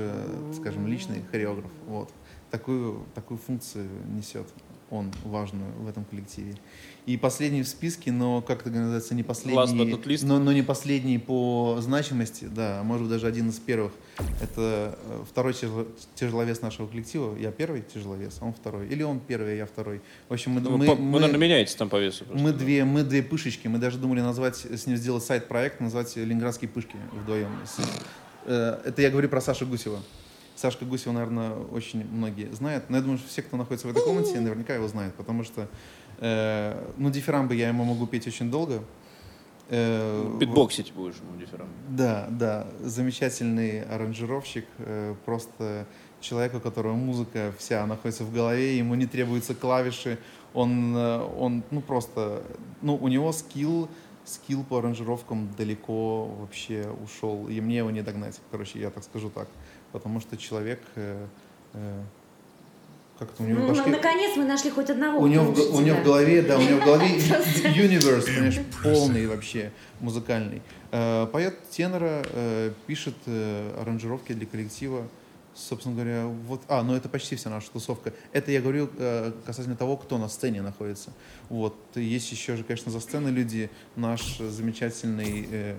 скажем, личный хореограф. Вот. Такую, такую функцию несет он важную в этом коллективе. И последний в списке, но как это называется, не последний, но, но не последний по значимости, да, а может быть даже один из первых. Это э, второй тяжело- тяжеловес нашего коллектива. Я первый тяжеловес, а он второй. Или он первый, а я второй. В общем, мы, Ну, мы- по- мы- Вы, наверное, меняетесь там по весу. просто, мы да. две, мы две пышечки. Мы даже думали назвать, с ним сделать сайт-проект, назвать «Ленинградские пышки» вдвоем. Э, Это я говорю про Сашу Гусева. Сашка Гусева, наверное, очень многие знают. Но я думаю, что все, кто находится в этой комнате, наверняка его знают. Потому что, э, ну, дифирамбы я ему могу петь очень долго. Э, Битбоксить будешь ему дифферам. да, да, замечательный аранжировщик, э, просто человек, у которого музыка вся находится в голове, ему не требуются клавиши, Он, э, он, ну просто, ну у него скилл, скилл по аранжировкам далеко вообще ушел, и мне его не догнать, короче, я так скажу так, потому что человек э, э, как-то у него в Ну, башке- наконец мы нашли хоть одного. у него, у него в голове, да, у него в голове universe, понимаешь, полный вообще, музыкальный. Э, Поет тенора, пишет аранжировки для коллектива. Собственно говоря, вот, а, ну это почти вся наша тусовка. Это я говорю э, касательно того, кто на сцене находится. Вот, есть еще же, конечно, за сценой люди, наш замечательный, э,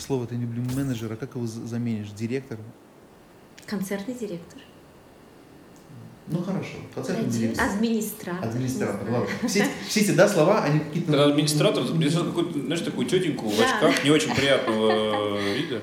слово это не люблю, менеджер, а как его за- заменишь, директор? Концертный директор. Ну хорошо, концертный директор. Администратор. Администратор, ладно. Все, эти- все эти, да, слова, они какие-то... Администратор, знаешь, такую тетеньку в очках не очень приятного вида.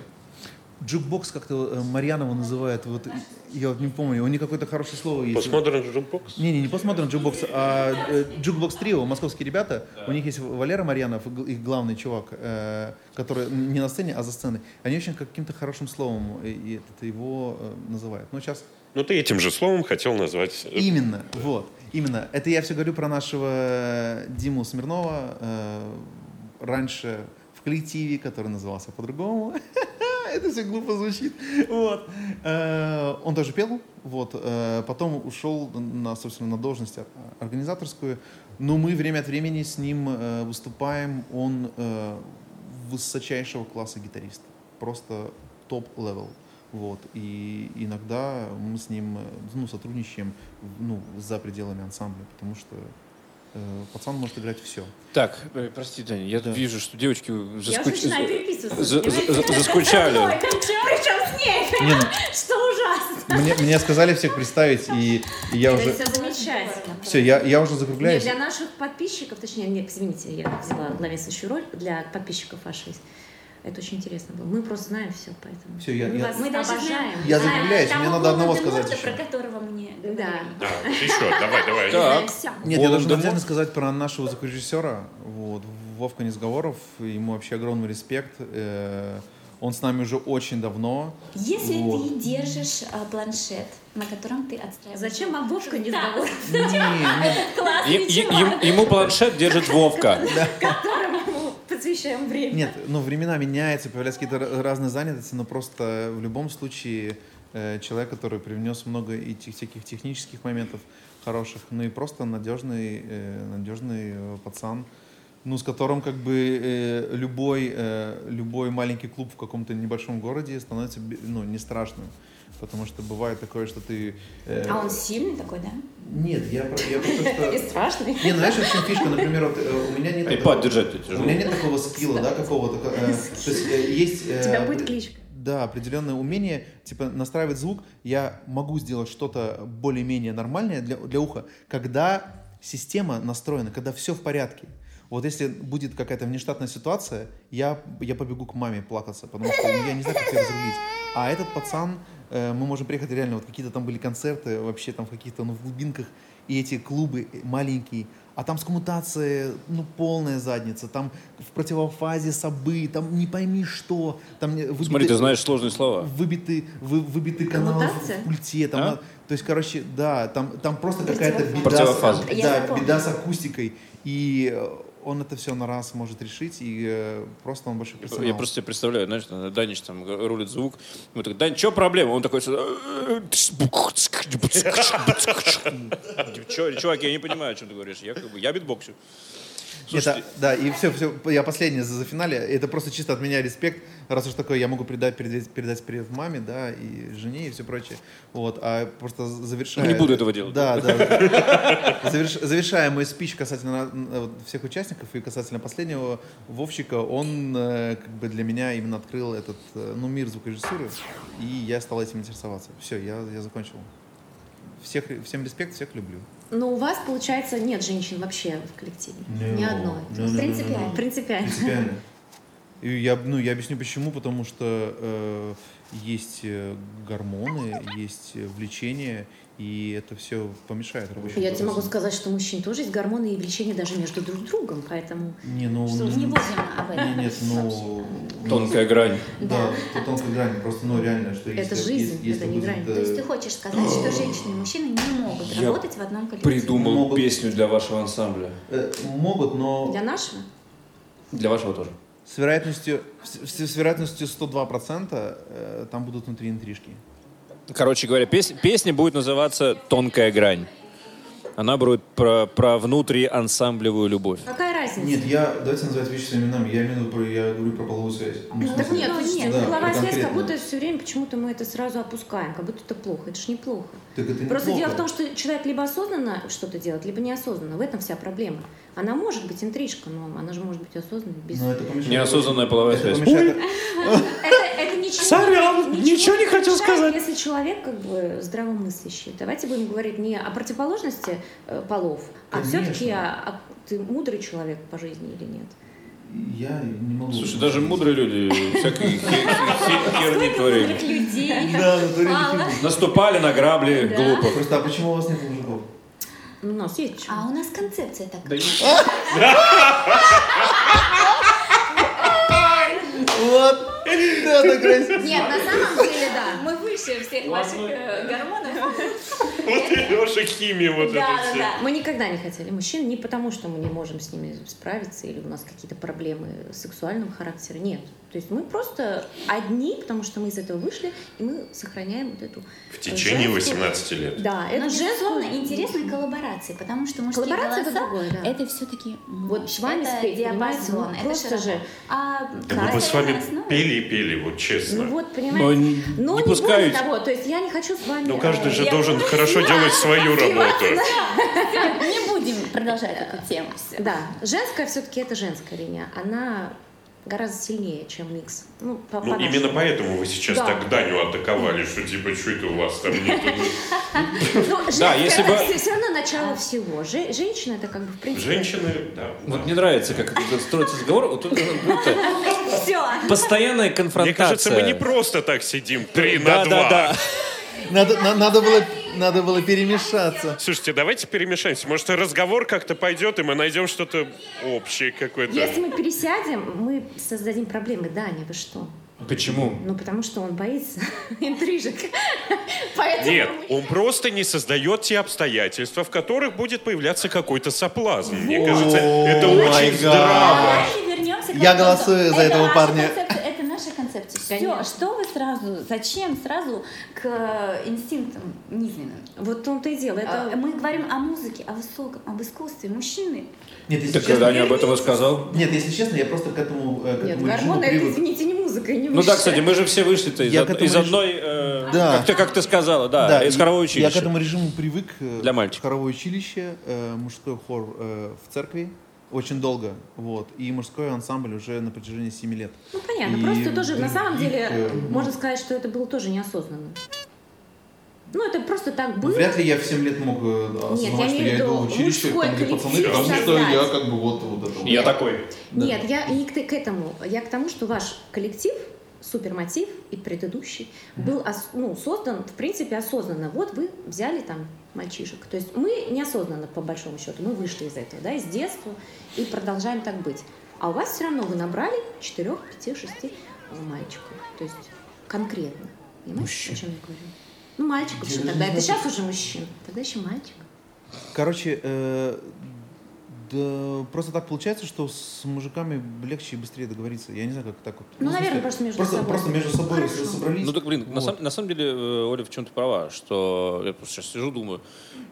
Jukebox как-то э, Марьянова называет, вот я вот не помню, у них какое-то хорошее слово есть. Postmodern Jukebox? Не, не, не Postmodern Jukebox, а э, Jukebox Trio, московские ребята. У них есть Валера Марьянов, их главный чувак, э, который не на сцене, а за сценой. Они очень каким-то хорошим словом э, и этот, его э, называют. Ну, сейчас Ну, ты этим же словом хотел назвать... э, Именно, вот, именно. Это я все говорю про нашего Диму Смирнова, э, раньше в коллективе, который назывался по-другому. Это все глупо звучит. Вот. Э, Он тоже пел, вот. Э, Потом ушел на, собственно, на должность ор- организаторскую. Но мы время от времени с ним э, выступаем. Он высочайшего класса гитарист. Просто top level. Вот. И иногда мы с ним ну, сотрудничаем ну, за пределами ансамбля, потому что пацан может играть все. Так, э, прости, Таня, я Да. вижу, что девочки Я уже заскуч- начинаю переписываться. за- за- заскучали. Не, ну, Что ужасно. мне, мне сказали всех представить, и, и я уже... Это все замечательно. Все, я, я уже закругляюсь. для наших подписчиков, точнее, нет, извините, я взяла главенствующую роль для подписчиков ваших. Это очень интересно было. Мы просто знаем все, поэтому. Всё, я- мы я- вас Мы даже обожаем. знаем. Я а, закругляюсь, того мне надо одного сказать еще. про которого мы не Да. Да, еще, давай, давай. Так. Все. Нет, я должен отдельно сказать про нашего звукорежиссера, вот, Вовка Несговоров, ему вообще огромный респект. Э, Он с нами уже очень давно. Если Вот. ты держишь а, планшет, на котором ты отстраиваешь... Зачем Да. сдавала? Не, ем- Ему планшет держит Вовка. Которому мы посвящаем время. Нет, ну времена меняются, появляются какие-то ра- разные занятости, но просто в любом случае э, человек, который привнес много и тех- всяких технических моментов хороших, ну и просто надежный, э, надежный э, пацан, ну с которым как бы э, любой, э, любой маленький клуб в каком-то небольшом городе становится ну, не страшным. Потому что бывает такое, что ты... э, А он сильный такой, да? Нет, я, я просто... И страшный. Не, ну, знаешь, в чем фишка, например, вот, э, у меня нет... такого- держать тебе У тяжело. меня нет такого скилла, да, какого-то. э, То есть э, есть... У тебя будет кличка. Да, определенное умение, типа настраивать звук. Я могу сделать что-то более-менее нормальное для, для уха, когда система настроена, когда все в порядке. Вот если будет какая-то внештатная ситуация, я, я побегу к маме плакаться, потому что я не знаю, как ее разрулить. А этот пацан, мы можем приехать реально, вот какие-то там были концерты, вообще там в каких-то ну, в глубинках, и эти клубы маленькие, а там с коммутацией, ну, полная задница, там в противофазе собы, там не пойми что, там не- выбиты, Смотри, ты знаешь сложные слова. выбиты, вы, выбиты каналы в- пульте, там, А? на- то есть, короче, да, там, там просто какая-то беда, с, да, беда с акустикой, и э, он это все на раз может решить, и э, просто он большой персонал. Я просто себе представляю, знаешь, Данич там рулит звук. Мы такой, Дань, что проблема? Он такой, «Чё, чувак, я не понимаю, о чем ты говоришь. Я, как бы, я битбоксю. Слушайте, Это, да, и все, все, я последний за, за финале. Это просто чисто от меня респект, раз уж такое, я могу передать, передать, передать привет маме, да, и жене, и все прочее. Вот, а просто завершая... Не буду этого делать. Да, да. Заверш- завершая мой спич касательно всех участников и касательно последнего Вовчика, он э, как бы для меня именно открыл этот, э, ну, мир звукорежиссуры, и я стал этим интересоваться. Все, я, я закончил. Всех, всем респект, всех люблю. Но у вас, получается, нет женщин вообще в коллективе. Ни одной. Ну, ну, ну, Принципиально. ну. Принципиально. Принципиально. И я, ну, я объясню почему, потому что э, есть э, гормоны, есть влечение, и это все помешает рабочему Я тебе могу процессу. сказать, что у мужчин тоже есть гормоны и влечения даже между друг другом, поэтому... Не, ну... Что, не будем об этом. Не, нет, ну... Тонкая грань. Да, это тонкая грань, просто, ну, реально, что Это если... жизнь, если- это не будет, грань. э, То есть ты хочешь сказать, что женщины и мужчины не могут Я работать в одном коллективе? Придумал Могут. песню для вашего ансамбля. э, Могут, но... Для нашего? Для вашего тоже. С вероятностью, с, с вероятностью 102% э, там будут внутри интрижки. Короче говоря, пес- песня будет называться «Тонкая грань». Она будет про, про внутриансамблевую любовь. Какая разница? Нет, я, давайте называть вещи своими именами. Я имею в виду, про- я говорю про половую связь. Ну, в Так нет, Ну, нет, да, половая связь, как будто все время почему-то мы это сразу опускаем, как будто это плохо. Это ж неплохо. Так это Просто неплохо. дело в том, что человек либо осознанно что-то делает, либо неосознанно. В этом вся проблема. Она может быть интрижка, но она же может быть осознанной. Без... Но это помешает. Неосознанная половая Это связь. помешает- Это, ничего, Сорян, ничего не хотел сказать. Если человек как бы здравомыслящий. Давайте будем говорить не о противоположности э, а все-таки о, о- ты мудрый человек по жизни или нет. Я не могу. Слушай, даже мудрые люди всякие хе- хе- херни творили. людей. Да, фигня. Наступали на грабли Да. глупых. Просто, а почему у вас нет мужиков? Ну, У нас есть. А у нас концепция такая. Вот. Да, так красиво. Нет, на самом деле, да. Выше всех ваших э, гормонов. Вот и Леша химия вот Да, это да, все. Мы никогда не хотели мужчин, не потому, что мы не можем с ними справиться или у нас какие-то проблемы сексуального характера. Нет. То есть мы просто одни, потому что мы из этого вышли, и мы сохраняем вот эту... В течение женскую- 18 лет. Да, Это это безусловно женскую... интересные коллаборации, потому что мужские Коллаборация это голоса другое, да. это все-таки Вот с вами это спеть, понимаете, диапазон, ну, это просто широко. же. А Да мы бы с вами основе- пели и пели, вот честно. Ну вот, Но понимаете? не, Но не не более того, то есть я не хочу с вами... Ну, каждый э, же я- должен хорошо делать свою работу. Не будем продолжать эту тему. Да, женская все-таки это женская линия. Она гораздо сильнее, чем микс. Ну, по- Ну, по-нашему. именно поэтому вы сейчас Да. так Даню атаковали, что типа, что это у вас там нет? Ну, Да, если бы- все равно начало всего. Же- женщина это как бы в принципе... Женщины, да. Вот мне нравится, как строится разговор. Вот тут, это Все. постоянная Мне конфронтация. кажется, мы не просто так сидим три на два. надо, было, надо было перемешаться. Слушайте, давайте перемешаемся. Может, и разговор как-то пойдет, и мы найдем что-то общее какое-то. Если мы пересядем, мы создадим проблемы. Даня, вы что? Почему? Ну, потому что он боится интрижек. Поэтому Нет, мы- он просто не создает те обстоятельства, в которых будет появляться какой-то соблазн. Мне кажется, это очень здраво. Я голосую за Это этого парня. Наша концепция. Все, что вы сразу, зачем сразу к э, инстинктам низменным? Вот в том-то и дело. А, Это Мы говорим о музыке, о высоком, об искусстве. Мужчины. Нет, если Так честно, Даня об этом и сказал. нет, если честно, я просто к этому, э, к Нет, этому режиму гормоны, это, извините, не музыка, не Ну да, кстати, мы же все вышли-то из, Я од- из одной, э, Да. как, ты, как ты сказала, да, из и- хорового Я училища. к этому режиму привык. э, Для мальчиков. Хоровое училище, э, мужской хор э, в церкви очень долго, вот, и мужской ансамбль уже на протяжении 7 лет. Ну, понятно. И Просто тоже, на самом деле, э, можно сказать, что это было тоже неосознанно. Ну, это просто так было. Вряд ли я в 7 лет мог э, осознавать, я что я иду в училище, там, где пацаны, потому что создать. я как бы вот, вот это вот. Я такой. Да. Нет, я не к, к этому. Я к тому, что ваш коллектив, супермотив и предыдущий, был ну, создан, в принципе, осознанно. Вот вы взяли там мальчишек. То есть мы неосознанно, по большому счету, мы вышли из этого, да, из детства и продолжаем так быть. А у вас все равно вы набрали 4, 5, 6 мальчиков. То есть конкретно. Понимаете, о чем я говорю? Ну, мальчиков еще тогда. Это сейчас уже мужчина. Тогда еще мальчик. Короче, э, да, просто так получается, что с мужиками легче и быстрее договориться. Я не знаю, как так вот. Ну, смысле, наверное, просто между просто, собой. Просто между собой Хорошо. собрались. Ну так, блин, на, Вот. сам- на самом деле, э, Оля в чем-то права, что я просто сейчас сижу, думаю,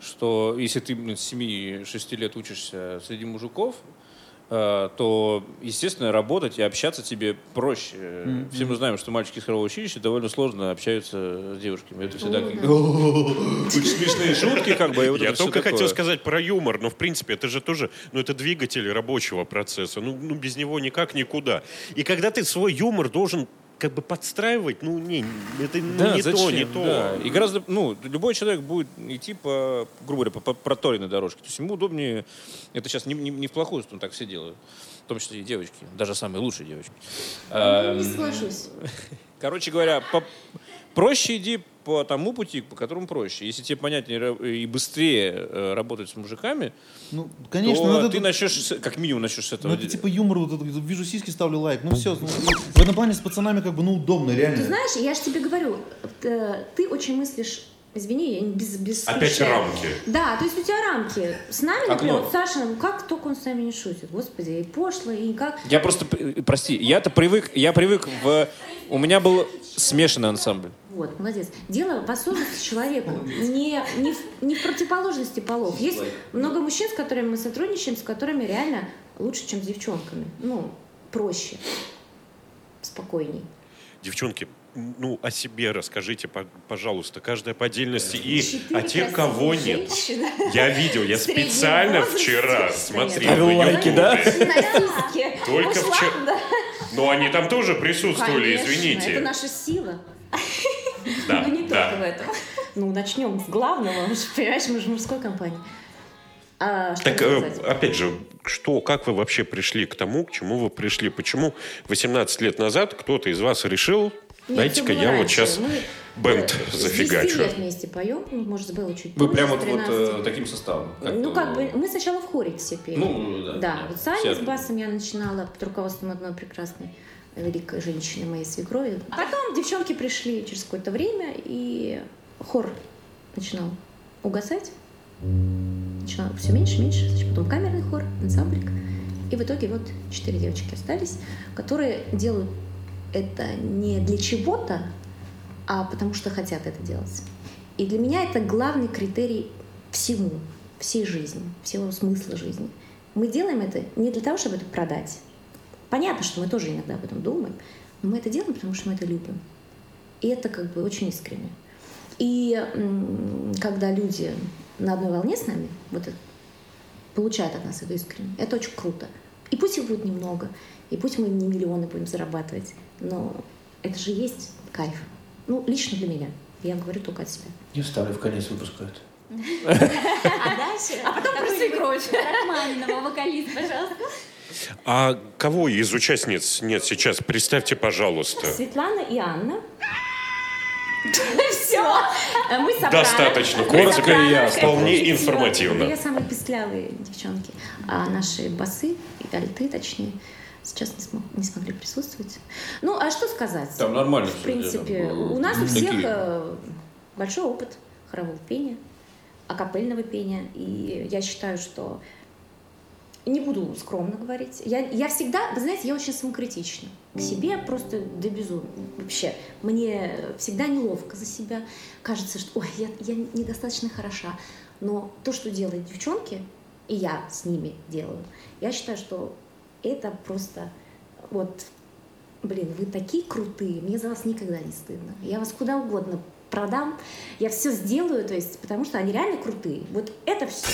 что если ты, блин, с 7-6 лет учишься среди мужиков, э, то, естественно, работать и общаться тебе проще. Мгм. Все мы знаем, что мальчики из хорового училища довольно сложно общаются с девушками. Это всегда как- очень смешные шутки, как бы. вот Я только хотел сказать про юмор, но в принципе это же тоже, ну это двигатель рабочего процесса, ну, ну без него никак никуда. И когда ты свой юмор должен как бы подстраивать, ну, не, это ну, Да, не зачем? то, не то. Да. И гораздо, ну, любой человек будет идти по, грубо говоря, по, по проторенной дорожке. То есть ему удобнее, это сейчас не, не, не в плохую сторону так все делают, в том числе и девочки, даже самые лучшие девочки. А, Не соглашусь. Короче говоря, по- проще иди по тому пути, по которому проще. Если тебе понятнее и быстрее э, работать с мужиками, Ну, конечно, то ну, это- ты начнешь, с- как минимум начнешь с этого. Ну, это типа юмор, вот это, вижу сиськи, ставлю лайк. Ну, все. в этом плане с пацанами как бы, ну, удобно, реально. Ты знаешь, я же тебе говорю, ты очень мыслишь, извини, я без, без Опять случая. рамки. Да, то есть у тебя рамки. С нами, например, Окно. вот Саша, ну как только он с нами не шутит, господи, и пошло, и как... Я просто, прости, я-то привык, я привык в... У меня был смешанный ансамбль. Вот, молодец. Дело в осознанности человека, не, не, в, не в противоположности полов. Есть много мужчин, с которыми мы сотрудничаем, с которыми реально лучше, чем с девчонками. Ну, проще, спокойней. Девчонки, ну, о себе расскажите, по- пожалуйста, каждая по отдельности. И Четыре о тех, кого нет. Я видел, я специально вчера смотрел Ставил на лайки, да? Только вчера. Но они там тоже присутствовали, Конечно, извините. Это наша сила. Да, Но не да. только в этом. Ну, начнем с главного. Понимаешь, мы же мужской компании. А, Так, э, опять же, что, как вы вообще пришли к тому, к чему вы пришли? Почему 18 лет назад кто-то из вас решил, Было я вот сейчас э, с 10 зафигачу. лет вместе поем, ну, может, было чуть Вы позже, прям с вот, вот 13. э, таким составом. Ну, как бы, мы сначала в хоре все пели. Ну, да. Да, вот Саня Все. с басом я начинала под руководством одной прекрасной э, великой женщины, моей свекрови. А потом девчонки пришли через какое-то время, и хор начинал угасать. Начинал все меньше, меньше. Значит, потом камерный хор, ансамблик. И в итоге вот четыре девочки остались, которые делают это не для чего-то, а потому что хотят это делать. И для меня это главный критерий всему, всей жизни, всего смысла жизни. Мы делаем это не для того, чтобы это продать. Понятно, что мы тоже иногда об этом думаем, но мы это делаем, потому что мы это любим. И это как бы очень искренне. И когда люди на одной волне с нами, вот это, получают от нас это искренне, это очень круто. И пусть их будет немного, и пусть мы не миллионы будем зарабатывать, но это же есть кайф. Ну, лично для меня. Я говорю только от себя. Не вставлю в конец выпуска это. А дальше... А потом про свекровь. Рахманинова, вокалист, пожалуйста. А кого из участниц нет сейчас? Представьте, пожалуйста. Светлана и Анна. Все. Мы сопрано. Достаточно. Коротко и ясно. Вполне информативно. Две самые песклявые девчонки. А наши басы, и альты точнее, сейчас не, смог- не смогли присутствовать. Ну, а что сказать? Там нормально В принципе, там, у нас у такие- всех э, большой опыт хорового пения, акапельного пения. И я считаю, что не буду скромно говорить. Я, я всегда, вы знаете, я очень самокритична. К себе просто до безумия. Вообще, мне всегда неловко за себя. Кажется, что ой, я, я недостаточно хороша. Но то, что делают девчонки, и я с ними делаю, я считаю, что это просто вот Блин, вы такие крутые, мне за вас никогда не стыдно. Я вас куда угодно продам, я все сделаю, то есть, потому что они реально крутые. Вот это все.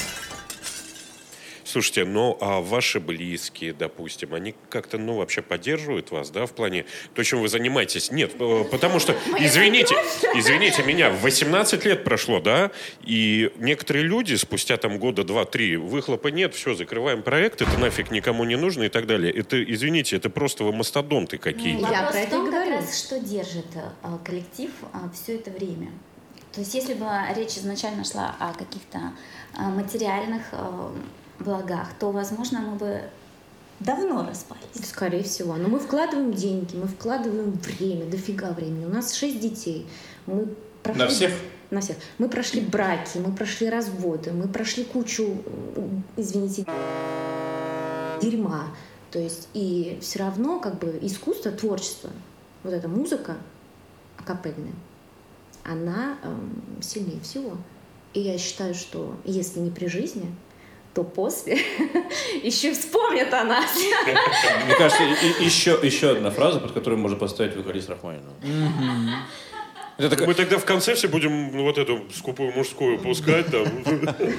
Слушайте, ну а ваши близкие, допустим, они как-то, ну, вообще поддерживают вас, да, в плане то, чем вы занимаетесь? Нет, э, потому что, извините, извините меня, 18 лет прошло, да, и некоторые люди спустя там года два-три выхлопа нет, все, закрываем проект, это нафиг никому не нужно и так далее. Это, извините, это просто вы мастодонты какие-то. Я Вопрос про это и как говорю. раз, что держит э, коллектив все это время. То есть если бы речь изначально шла о каких-то э, материальных э, благах, то, возможно, мы бы давно распались. Скорее всего. Но мы вкладываем деньги, мы вкладываем время, дофига времени. У нас шесть детей. Мы прошли... На всех? На всех. Мы прошли браки, мы прошли разводы, мы прошли кучу, м, извините, дерьма. То есть и все равно как бы искусство, творчество, вот эта музыка акапельная, она эм, сильнее всего. И я считаю, что если не при жизни, то после еще вспомнят о нас. Мне кажется, и- и- еще, еще одна фраза, под которую можно поставить вокалист Рахманинова. Это такая- Мы тогда в конце все будем ну, вот эту скупую мужскую пускать там.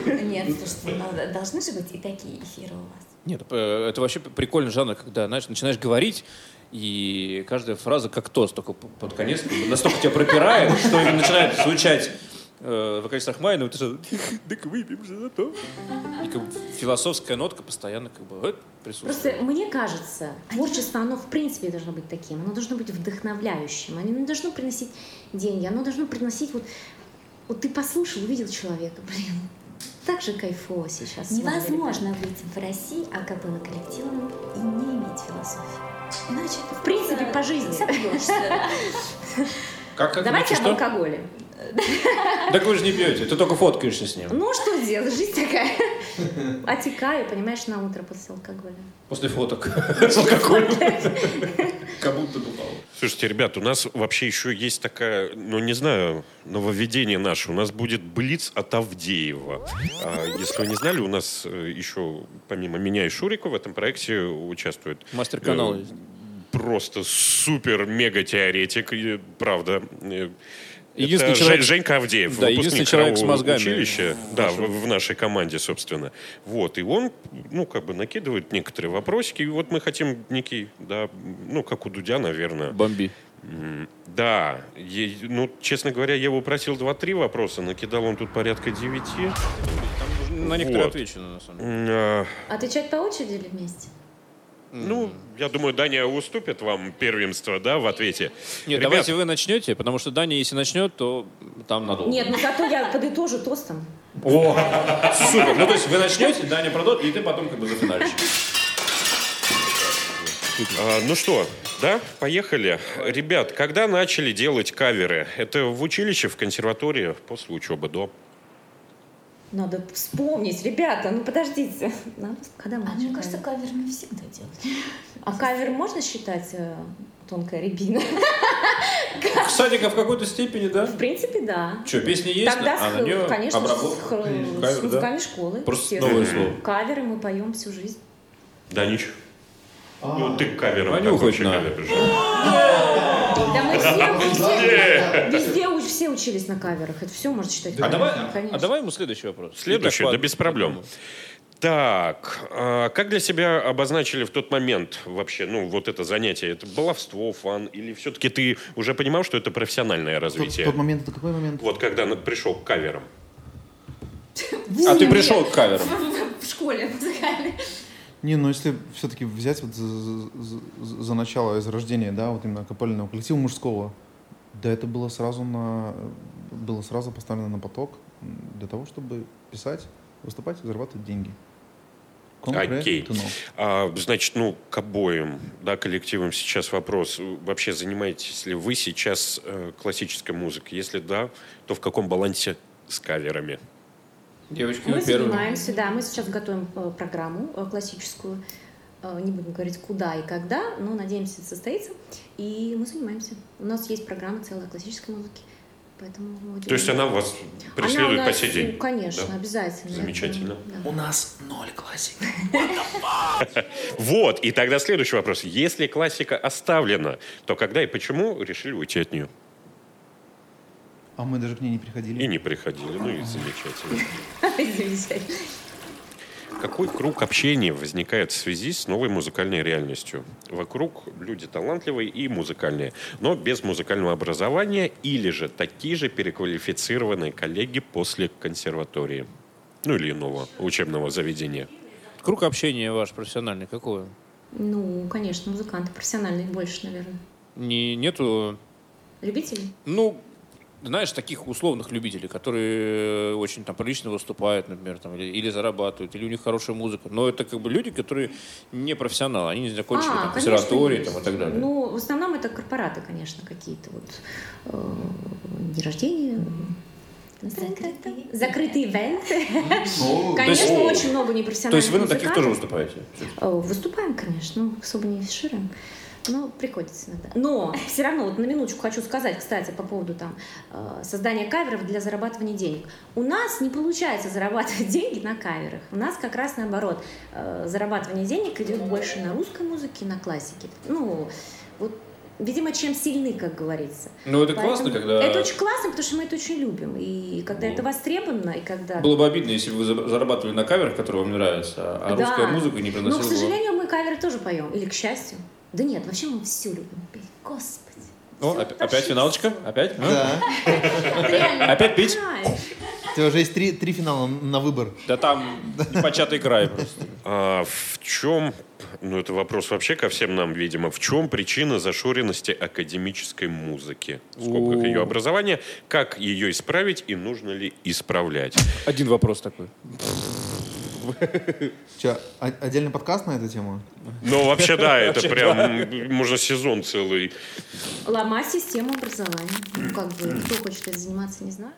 Нет, слушайте, ну, должны же быть и такие эфиры у вас. Нет, э, это вообще прикольный жанр, когда, знаешь, начинаешь говорить, И каждая фраза как тост, только под конец настолько тебя пропирает, что именно начинает звучать э, вокалист Рахманинова, ты что, так выпьем же за то. И как бы философская нотка постоянно как бы э, присутствует. Просто мне кажется, творчество, оно в принципе должно быть таким. Оно должно быть вдохновляющим. Оно не должно приносить деньги. Оно должно приносить вот... Вот ты послушал, увидел человека, блин, так же кайфово сейчас. Невозможно быть в России акапелла коллективом и не иметь философии. Иначе ты В принципе, по жизни. сопьешься. да. Как, как Давайте об алкоголе. Так вы же не пьете, ты только фоткаешься с ним. Ну, что делать, жизнь такая. Отекаю, понимаешь, на утро после алкоголя. После фоток с алкоголем. Как будто бывало. Слушайте, ребят, у нас вообще еще есть такая, ну не знаю, нововведение наше. У нас будет Блиц от Авдеева. А, если вы не знали, у нас э, еще помимо меня и Шурика в этом проекте участвует Мастер канала э, есть. Просто супер-мега-теоретик, правда. Э, Единственный это человек- Жень- Женька Авдеев, Да, единственный человек с мозгами училища, в да, в, в нашей команде, собственно. Вот, и он, ну, как бы накидывает некоторые вопросики, и вот мы хотим некий, да, ну, как у Дудя, наверное, Бомби. Да, е- ну, честно говоря, я его просил 2-3 вопроса, накидал он тут порядка 9. На некоторые Вот. отвечу, на самом деле. М, а, Отвечать по очереди или вместе? Ну, я думаю, Даня уступит вам первенство, да, в ответе. Нет, Ребят, давайте вы начнете, потому что Даня, если начнет, то там надолго. Нет, ну зато я подытожу тостом. О, супер. Ну, то есть вы начнете, Даня продает, и ты потом как бы зафиналишь. а, ну что, да, поехали. Ребят, когда начали делать каверы? Это в училище, в консерватории, после учебы, до? Надо вспомнить, ребята, ну подождите. Надо- Когда мы А мне кажется, кавер? кавер мы всегда делали. А кавер можно считать тонкая рябина? Садика в какой-то степени, да? В принципе, да. Что, песни есть, Тогда, а на нее конечно, обработка? с, х- с Кавер, да? школы. Просто новое слово. Каверы мы поем всю жизнь. Данич? Ну, ты к каверам Понюхать как кавер пришел? Да мы все, все, везде уч- все учились на каверах. Это все можно считать. А давай, кавером, а давай ему следующий вопрос. Следующий, да без проблем. Так, а как для себя обозначили в тот момент вообще, ну, вот это занятие? Это баловство, фан? Или все-таки ты уже понимал, что это профессиональное Тот, развитие? тот момент, это какой момент? Вот когда на- пришел к каверам. А ты пришел к каверам. В школе музыкальной. Не, ну если все-таки взять вот за, за- за- начало, из рождения, да, вот именно капельного коллектива мужского, да это было сразу на, было сразу поставлено на поток для того, чтобы писать, выступать и зарабатывать деньги. Окей. А, значит, ну, к обоим да, коллективам сейчас вопрос. Вообще занимаетесь ли вы сейчас э, классической музыкой? Если да, то в каком балансе с каверами? Девочки, Мы вы первые. занимаемся, да, мы сейчас готовим э, программу э, классическую. Э, Не будем говорить, куда и когда, но надеемся, это состоится. И мы занимаемся. У нас есть программа целая классической музыки. Поэтому То есть она вас Она преследует по нас, сей день? ну, конечно, Да? обязательно. Замечательно. Да. У нас ноль классик. Вот, и тогда следующий вопрос. Если классика оставлена, то когда и почему решили уйти от нее? А мы даже к ней не приходили. И не приходили. Ну и замечательно. Замечательно. Какой круг общения возникает в связи с новой музыкальной реальностью? Вокруг люди талантливые и музыкальные, но без музыкального образования или же такие же переквалифицированные коллеги после консерватории. Ну или иного учебного заведения. Круг общения ваш профессиональный какой? Ну, конечно, музыканты профессиональные больше, наверное. Не, нету, Любители? ну, знаешь, таких условных любителей, которые очень там прилично выступают, например, там, или, или зарабатывают, или у них хорошая музыка. Но это как бы люди, которые не профессионалы, они не закончили там, А, конечно, консерватории там, и так далее. Ну, в основном это корпораты, конечно, какие-то вот э, дни рождения, Закрытые. закрытые ивенты. О, Конечно, очень много непрофессиональных То есть вы на таких тоже выступаете? Э, Выступаем, конечно, ну, особо не афишируем. Но приходится иногда. Но все равно, вот на минуточку хочу сказать, кстати, по поводу там э, создания каверов для зарабатывания денег. У нас не получается зарабатывать деньги на каверах. У нас как раз наоборот. э, Зарабатывание денег идет больше на русской музыке, на классике. Ну, вот, видимо, чем сильны, как говорится. Ну, это Поэтому классно, когда... Это очень классно, потому что мы это очень любим. И когда Ну. это востребовано, и когда... Было бы обидно, если бы вы за- зарабатывали на каверах, которые вам нравятся, а Да. русская музыка не Но, приносила к бы... сожалению, мы каверы тоже поем. Или к счастью. Да нет, вообще мы все любим петь. Господи. О, опять финалочка? Опять? А? Да. Реально, Опять знаешь. У тебя уже есть три, три финала на выбор. Да там непочатый край просто. А в чем, ну это вопрос вообще ко всем нам, видимо, в чем причина зашоренности академической музыки? В скобках ее образования, как ее исправить и нужно ли исправлять? Один вопрос такой. Че, о- отдельный подкаст на эту тему? Ну вообще да, это прям, можно сезон целый. Ломать систему образования. Ну, как бы, кто хочет этим заниматься, не знаю.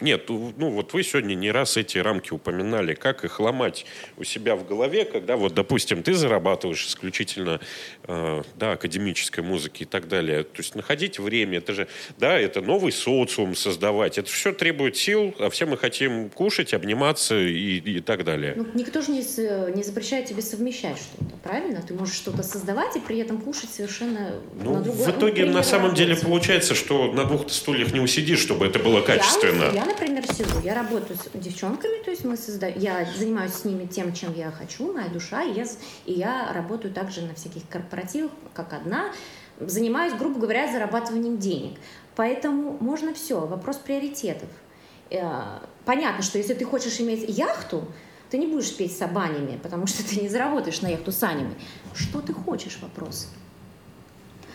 Нет, ну вот вы сегодня не раз эти рамки упоминали, как их ломать у себя в голове, когда вот, допустим, ты зарабатываешь исключительно, э, да, академической музыки и так далее. То есть находить время, это же, да, это новый социум создавать, это все требует сил, а все мы хотим кушать, обниматься и, и так далее. Ну, никто же не, с- не запрещает тебе совмещать что-то, правильно? Ты можешь что-то создавать и при этом кушать совершенно Ну, на другой в итоге, ну, на самом деле, получается, что на двух стульях не усидишь, чтобы это было Я- качественно. Я, например, сижу, я работаю с девчонками, то есть мы создаем, я занимаюсь с ними тем, чем я хочу, моя душа, и я, и я работаю также на всяких корпоративах, как одна, занимаюсь, грубо говоря, зарабатыванием денег. Поэтому можно все, вопрос приоритетов. Э, Понятно, что если ты хочешь иметь яхту, ты не будешь петь с потому что ты не заработаешь на яхту с анями. Что ты хочешь, вопрос?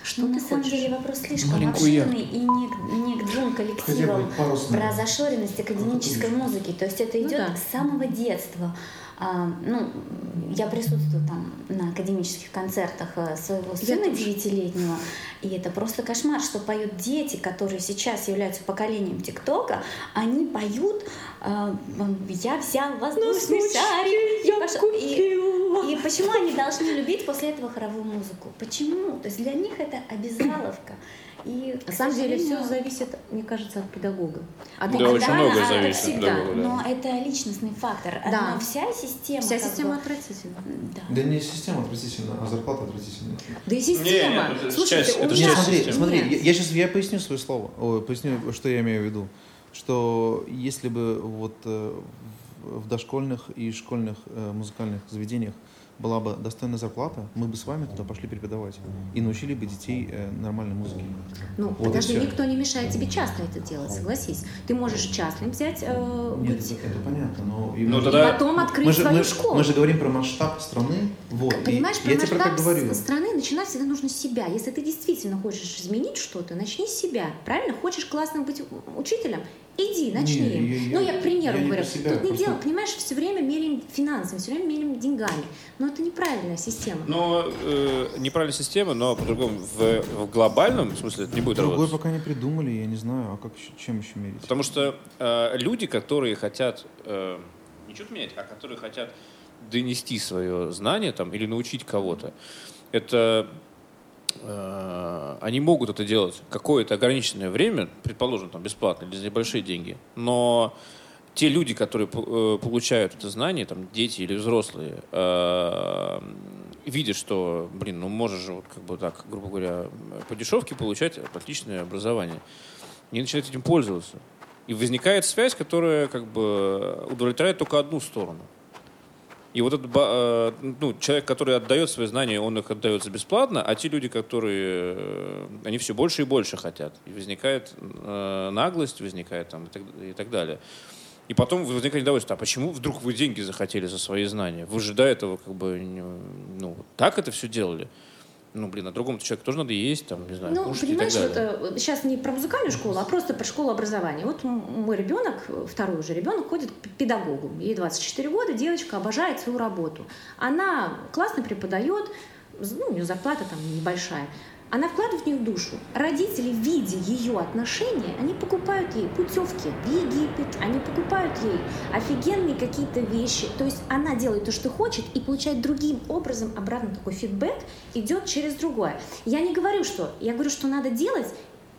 Что Ну, ты на самом хочешь? деле вопрос слишком Маленькую обширный и не, к- не к двум коллективам парусную. про зашоренность академической музыки. То есть это Ну идет да. с самого детства. А, ну, я присутствую там на академических концертах э, своего Я сына девятилетнего, и это просто кошмар, что поют дети, которые сейчас являются поколением ТикТока, они поют э, «Я взял воздушный шарик». и пошел». И- и почему они должны любить после этого хоровую музыку? Почему? То есть для них это обязаловка. И, На самом деле все зависит, мне кажется, от педагога. От Да, педагога, очень многое это зависит от всегда. педагога, да. Но это личностный фактор. Да. Но вся система. Вся как система бы, отвратительна. да. Да не система отвратительная, а зарплата отвратительная. Да и система. Не, это Слушайте, часть- у это меня... Смотри, смотри, я, я сейчас я поясню свое слово, Ой, поясню, что я имею в виду. Что если бы вот э, в, дошкольных и школьных э, музыкальных заведениях была бы достойная зарплата, мы бы с вами туда пошли преподавать и научили бы детей э, нормальной музыке. Ну, Вот и подожди, никто не мешает тебе частно это делать, согласись. Ты можешь частным взять, э, Нет, быть, это, это понятно, но... Ну, и тогда- потом открыть мы же, свою мы, школу. мы же говорим про масштаб страны, вот. и Понимаешь, про я тебе про масштаб говорю. страны начинать всегда нужно с себя. Если ты действительно хочешь изменить что-то, начни с себя. Правильно? Хочешь классным быть учителем? Иди, начни. Не, я- я- ну, я к примеру я говорю. себя, Тут не просто- дело, понимаешь, все время меряем финансами, все время меряем деньгами. Но это неправильная система. Но э, неправильная система, но по-другому в, в глобальном смысле это не будет Другой работать. пока не придумали, я не знаю, а как еще- чем еще мерить? Потому что э, люди, которые хотят э, не что-то менять, а которые хотят донести свое знание там, или научить кого-то, это они могут это делать какое-то ограниченное время, предположим, там бесплатно или за небольшие деньги, но те люди, которые э, получают это знание, там дети или взрослые, э, видят, что, блин, ну можешь же вот как бы так, грубо говоря, по дешевке получать отличное образование. Они начинают этим пользоваться. И возникает связь, которая как бы удовлетворяет только одну сторону. И вот этот э, ну, человек, который отдает свои знания, он их отдает за бесплатно, а те люди, которые э, они все больше и больше хотят. И возникает э, наглость, возникает там и так, и так далее. И потом возникает недовольство. А почему вдруг вы деньги захотели за свои знания? Вы же до этого как бы ну, так это все делали. Ну, блин, а другому человеку тоже надо есть, там, не знаю, Ну, кушать и понимаешь, так вот, далее. э, сейчас не про музыкальную школу, а просто про школу образования. Вот мой ребенок, второй уже ребенок, ходит к педагогу. Ей 24 года, девочка обожает свою работу. Она классно преподает, ну, у нее зарплата там небольшая. Она вкладывает в нее душу. Родители, видя ее отношения, они покупают ей путевки в Египет, они покупают ей офигенные какие-то вещи. То есть она делает то, что хочет, и получает другим образом обратно такой фидбэк, идет через другое. Я не говорю, что... Я говорю, что надо делать,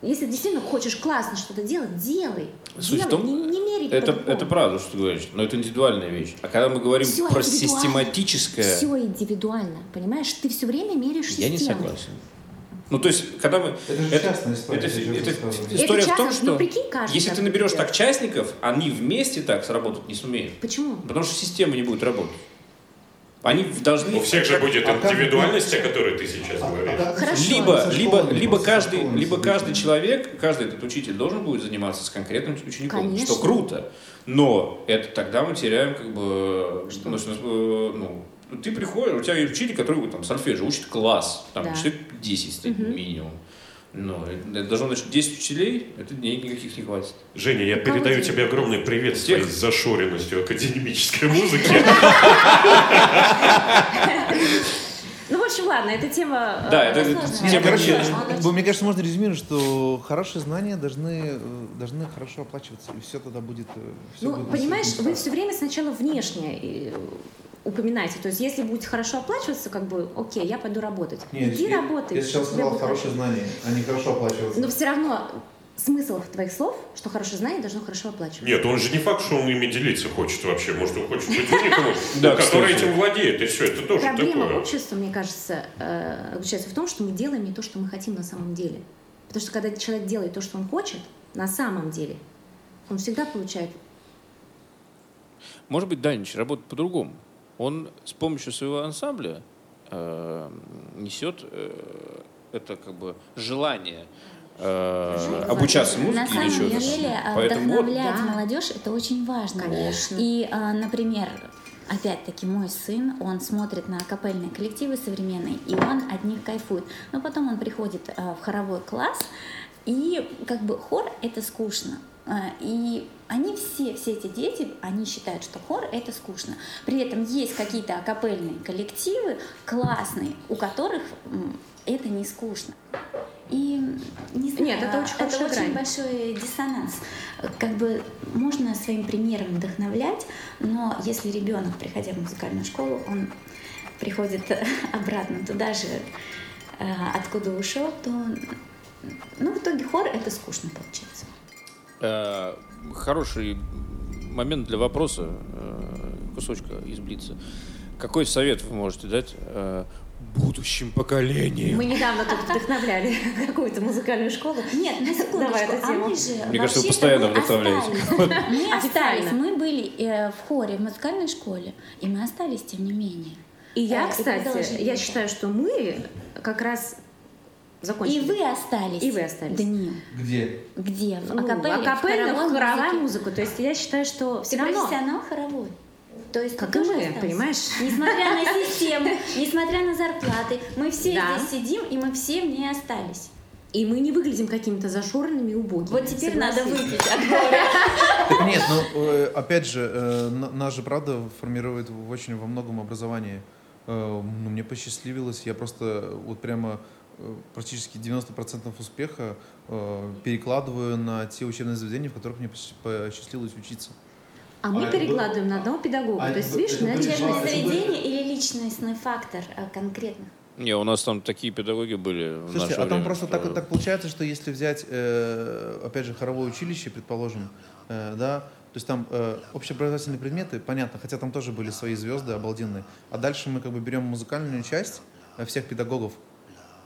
если действительно хочешь классно что-то делать, делай. Суть в делай, том, не, не меряй Это, по-другому. это правда, что ты говоришь, но это индивидуальная вещь. А когда мы говорим Всё про систематическое, Все индивидуально, понимаешь? Ты все время меряешь я не согласен. Ну, то есть, когда мы... Это же частная история, это- это рассказываешь. история Это в том, что ну, прикинь, каждый если ты наберешь так частников, они вместе так сработать не сумеют. Почему? Потому что система не будет работать. Они должны... У всех же будет а индивидуальность, о которой ты сейчас говоришь. Хорошо. Либо, либо, либо каждый, либо каждый человек, каждый этот учитель должен будет заниматься с конкретным учеником, Конечно. что круто. Но это тогда мы теряем как бы, Что? ну, э, ну, ты приходишь, у тебя есть учитель, который вот там сольфеджио учит класс, там Да. человек 10 стоит Мгм. минимум. Ну, это должно быть 10 учителей, это денег никаких не хватит. Женя, я кого передаю тебе? огромный привет с Всех. твоей зашоренностью академической музыки. Ну, в общем, ладно, эта тема... э, Да, это- тема короче, мне кажется, можно резюмировать, что хорошие знания должны, э, должны хорошо оплачиваться, и все тогда будет... э, всё Ну, будет понимаешь, вы все время сначала внешне упоминаете. То есть, если будете хорошо оплачиваться, как бы, окей, я пойду работать. Нет, Иди я- работай. Я сейчас сказал будет хорошие знания, а не хорошо оплачиваться. Но все равно смысл твоих слов, что хорошее знание должно хорошо оплачиваться. Нет, он же не факт, что он ими делиться хочет вообще. Может, он хочет быть уником, Да, который этим владеет, и все, это тоже Проблема такое. общества, мне кажется, э, заключается в том, что мы делаем не то, что мы хотим на самом деле. Потому что когда человек делает то, что он хочет, на самом деле, он всегда получает Может быть, Данич работает по-другому. Он с помощью своего ансамбля э, несет э, это как бы желание э, обучаться На музыке или самом чего-то. деле, а, Поэтому вот, вдохновлять да. молодежь это очень важно. Конечно. И, а, например, опять-таки мой сын, он смотрит на капельные коллективы современные, и он от них кайфует. Но потом он приходит а, в хоровой класс, и как бы хор это скучно. А, И они все, все эти дети, они считают, что хор это скучно. При этом есть какие-то акапельные коллективы классные, у которых это не скучно. И не знаю, Нет, это очень хорошая очень грань. большой диссонанс. Как бы можно своим примером вдохновлять, но если ребенок, приходя в музыкальную школу, он приходит обратно туда же, э, откуда ушел, то ну, в итоге хор это скучно получается. Э, хороший момент для вопроса, э, кусочка из Блица. Какой совет вы можете дать э, будущим поколениям? Мы недавно тут вдохновляли какую-то музыкальную школу. Нет, на секундочку, Давай эту а тему. мы же Мне кажется, вы постоянно вдохновляете. Мы остались, мы были в хоре в музыкальной школе, и мы остались, тем не менее. И я, кстати, я считаю, что мы как раз закончили. И вы остались. И вы остались. Даниил. Где? Где? В Ну, акапелле, в хоровая музыке. музыка. То есть я считаю, что все Ты равно... профессионал хоровой. То есть Как и мы, остался. понимаешь? Несмотря на систему, несмотря на зарплаты, мы все Да. здесь сидим, и мы все в ней остались. И мы не выглядим какими-то зашоренными и убогими. Вот теперь надо выпить. Так нет, ну, э, опять же, э, на- нас же, правда, формирует очень во многом образование. Э, Ну, мне посчастливилось, я просто вот прямо практически 90% успеха э, перекладываю на те учебные заведения, в которых мне пос- посчастливилось учиться. А мы А, перекладываем на одного педагога. а То есть, это- видишь, это на Учебное заведение или личностный фактор а, конкретно? Не, у нас там такие педагоги были в Слушайте, наше а там время, просто что- так, так получается, что если взять, э, опять же, хоровое училище, предположим, э, да, то есть там э, общеобразовательные предметы, понятно, хотя там тоже были свои звезды обалденные, а дальше мы как бы берем музыкальную часть э, всех педагогов,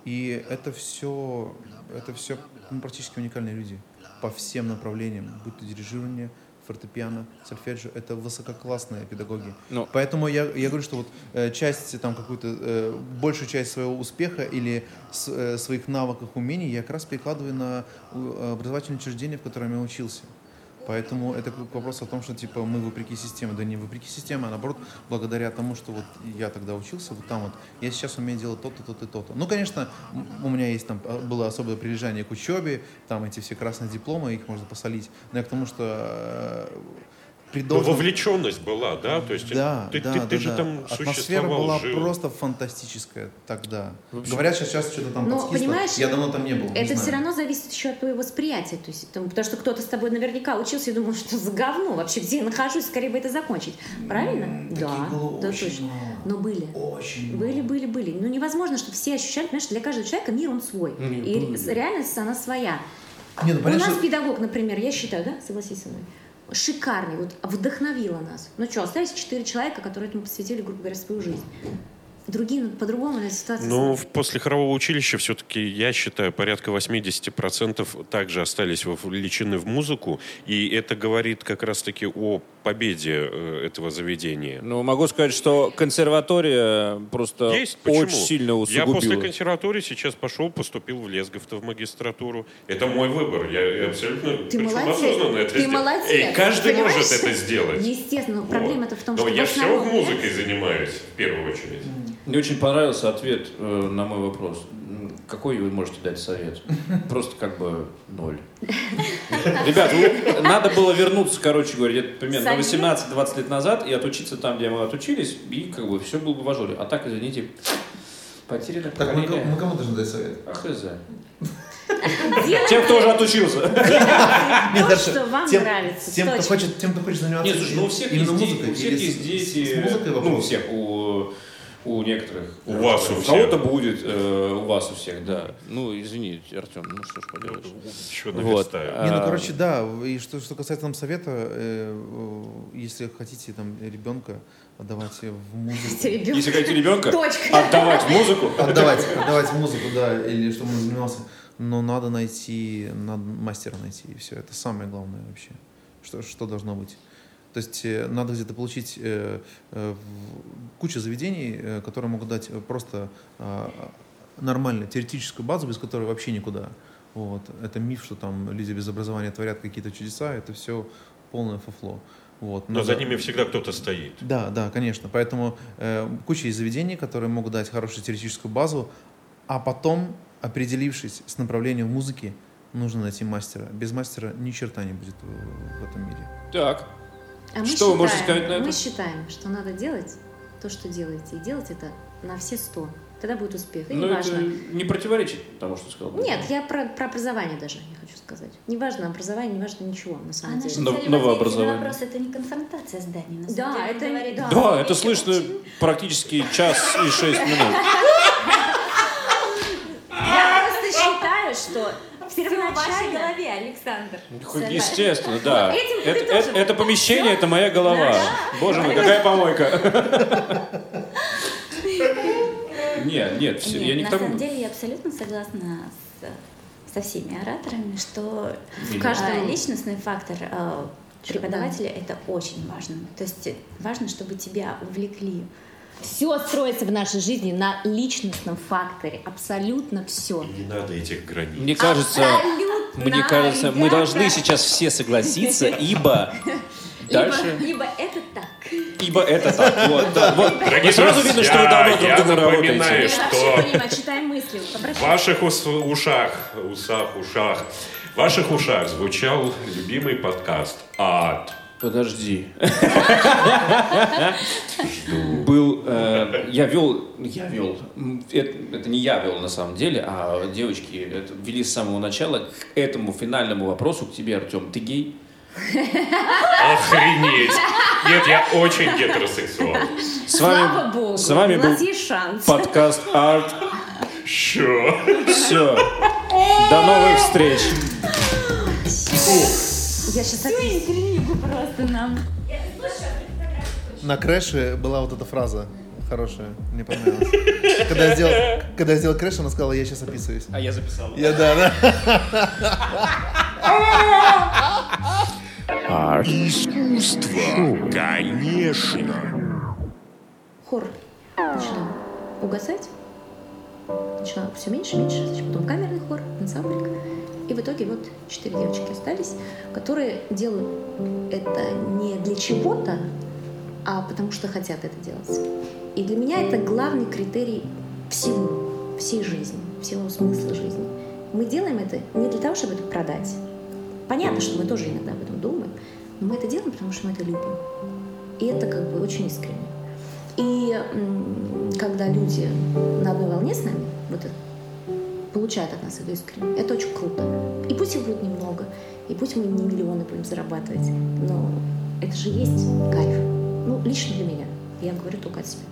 и это все, это все ну, практически уникальные люди по всем направлениям, будь то дирижирование, фортепиано, сольфеджио, это высококлассные педагоги. Ну, Поэтому я, я говорю, что вот э, часть, там, какую-то, э, большую часть своего успеха или с- э, своих навыков, умений я как раз перекладываю на э, образовательное учреждение, в котором я учился. Поэтому это к вопросу о том, что типа мы вопреки системе. Да не вопреки системе, а наоборот, благодаря тому, что вот я тогда учился, вот там вот, я сейчас умею делать то-то, то-то то-то. Ну, конечно, у меня есть там, а, было особое прилежание к учебе, там эти все красные дипломы, их можно посолить. Но я к тому, что э, при Ну, должном- вовлеченность была, да? То есть да, ты, да, ты- да, ты же да. там Атмосфера была жил. просто фантастическая тогда. В общем- Говорят, что сейчас что-то там Но, подскисло. понимаешь, Я давно там не был. не Это знаю. все равно зависит еще от твоего восприятия. То есть, там, потому что кто-то с тобой наверняка учился и думал, что за говно вообще, где я нахожусь, скорее бы это закончить. Правильно? М, да, да, очень точно. мало. Но были. Очень Были, были, были. Ну невозможно, чтобы все ощущали, понимаешь, для каждого человека мир он свой. Ну, И были. реальность она своя. Не, ну, У нас что- педагог, например, я считаю, да, согласись со мной, шикарный, вот вдохновила нас. Ну что, остались четыре человека, которые этому посвятили, грубо говоря, свою жизнь. Другим, по-другому на ситуацию. Ну, в- после хорового училища все-таки, я считаю, порядка 80% также остались вовлечены в музыку, и это говорит как раз-таки о победе э, этого заведения. Ну, могу сказать, что консерватория просто Есть, почему? очень сильно Я после усугубила. консерватории сейчас пошел, поступил в Лесговто в магистратуру. Это мой выбор. Я, я абсолютно Ты причем молодец. осознанно это Ты сделал. молодец. Эй, каждый Понимаешь? может это сделать. Естественно, Вот. проблема-то в том, Но что я в все основном, музыкой занимаюсь, в первую очередь. Мне очень понравился ответ э, на мой вопрос. Какой вы можете дать совет? Просто как бы ноль. Ребят, надо было вернуться, короче говоря, где-то примерно на Совет? 18-20 лет назад и отучиться там, где мы отучились, и как бы все было бы в ажуре. А так, извините, потеряно Так, мы, кому должны дать совет? А хз. Тем, кто уже отучился. Нет, То, что вам тем, нравится, Тем, кто хочет, тем, кто хочет заниматься Нет, слушай, ну у всех есть, дети, музыкой. у всех есть с- дети, С, музыкой ну, у вопрос. всех, у, у некоторых. У вас у У всех. кого-то будет, э, у вас у всех, да. Ну, извини, Артем, ну что ж поделаешь. Еще Вот. наверстаю. Не, ну, А, короче, да, и что, что касается там совета, э, э, если хотите там ребенка отдавать в музыку. Если хотите ребенка, Точка. отдавать в музыку. отдавать, отдавать музыку, да, или чтобы он занимался, но надо найти, надо мастера найти, и все, это самое главное вообще, что, что должно быть. То есть э, надо где-то получить э, э, кучу заведений, э, которые могут дать просто а, нормальную теоретическую базу, без которой вообще никуда. Вот. Это миф, что там люди без образования творят какие-то чудеса, это все полное фуфло. Вот. Но Надо- за ними всегда кто-то стоит. да, да, конечно. Поэтому э, куча есть заведений, которые могут дать хорошую теоретическую базу, а потом, определившись с направлением музыки, нужно найти мастера. Без мастера ни черта не будет в, в этом мире. Так, А мы Что вы можете считаем- сказать на это? Мы считаем, что надо делать то, что делаете, и делать это на все сто. Тогда будет успех. И ну это неважно. не противоречит тому, что сказал. Нет, я про, про образование даже не хочу сказать. Неважно образование, неважно ничего, на А самом наша деле. Но- новое образование. вопрос это не конфронтация с Даней. На Да, самом деле это- говорит, да. Да, это очень- слышно практически час и шесть минут. Я просто считаю, что Всё в вашей первоначально... голове, Александр. Хоть Естественно, да. Этим Это, тоже это- это помещение, это моя голова. Боже мой, какая помойка. Нет, нет, все, Нет, я не на к тому. самом деле я абсолютно согласна с- со всеми ораторами, что а, личностный фактор а, преподавателя это очень важно. То есть э, важно, чтобы тебя увлекли. Все строится в нашей жизни на личностном факторе. Абсолютно все. Не надо этих границ. Мне кажется, мне кажется, мы должны сейчас все согласиться, ибо дальше, Либо это так. ибо это так. Вот, да, вот. Дорогие сразу видно, что вы давно друг напоминаю, работаете. что-. В ваших ушах, усах, ушах, в ваших ушах звучал любимый подкаст «Ад». Подожди. Был, э, я вел, я вел, это, это не я вел на самом деле, а девочки это вели с самого начала к этому финальному вопросу к тебе, Артем. Ты гей? Охренеть! Нет, я очень гетеросексуал. С вами, Слава богу, с вами у был нас есть шанс. подкаст Арт. Чё? Все. До новых встреч. Я сейчас опять... Просто нам. На crash е была вот эта фраза хорошая, мне понравилась. Когда я сделал, когда я сделал crash, она сказала, я сейчас описываюсь. А я записал. Я, да, да. Искусство, конечно. Хор начинал угасать. Начинал все меньше, меньше. Значит, потом камерный хор, ансамблик. И в итоге вот четыре девочки остались, которые делают это не для чего-то, а потому что хотят это делать. И для меня это главный критерий всего, всей жизни, всего смысла жизни. Мы делаем это не для того, чтобы это продать. Понятно, что мы тоже иногда об этом думаем, но мы это делаем, потому что мы это любим. И это как бы очень искренне. И когда люди на одной волне с нами, вот это, получают от нас эту искренне, это очень круто. И пусть их будет немного, и пусть мы не миллионы будем зарабатывать, но это же есть кайф. Ну, лично для меня. Я говорю только от себя.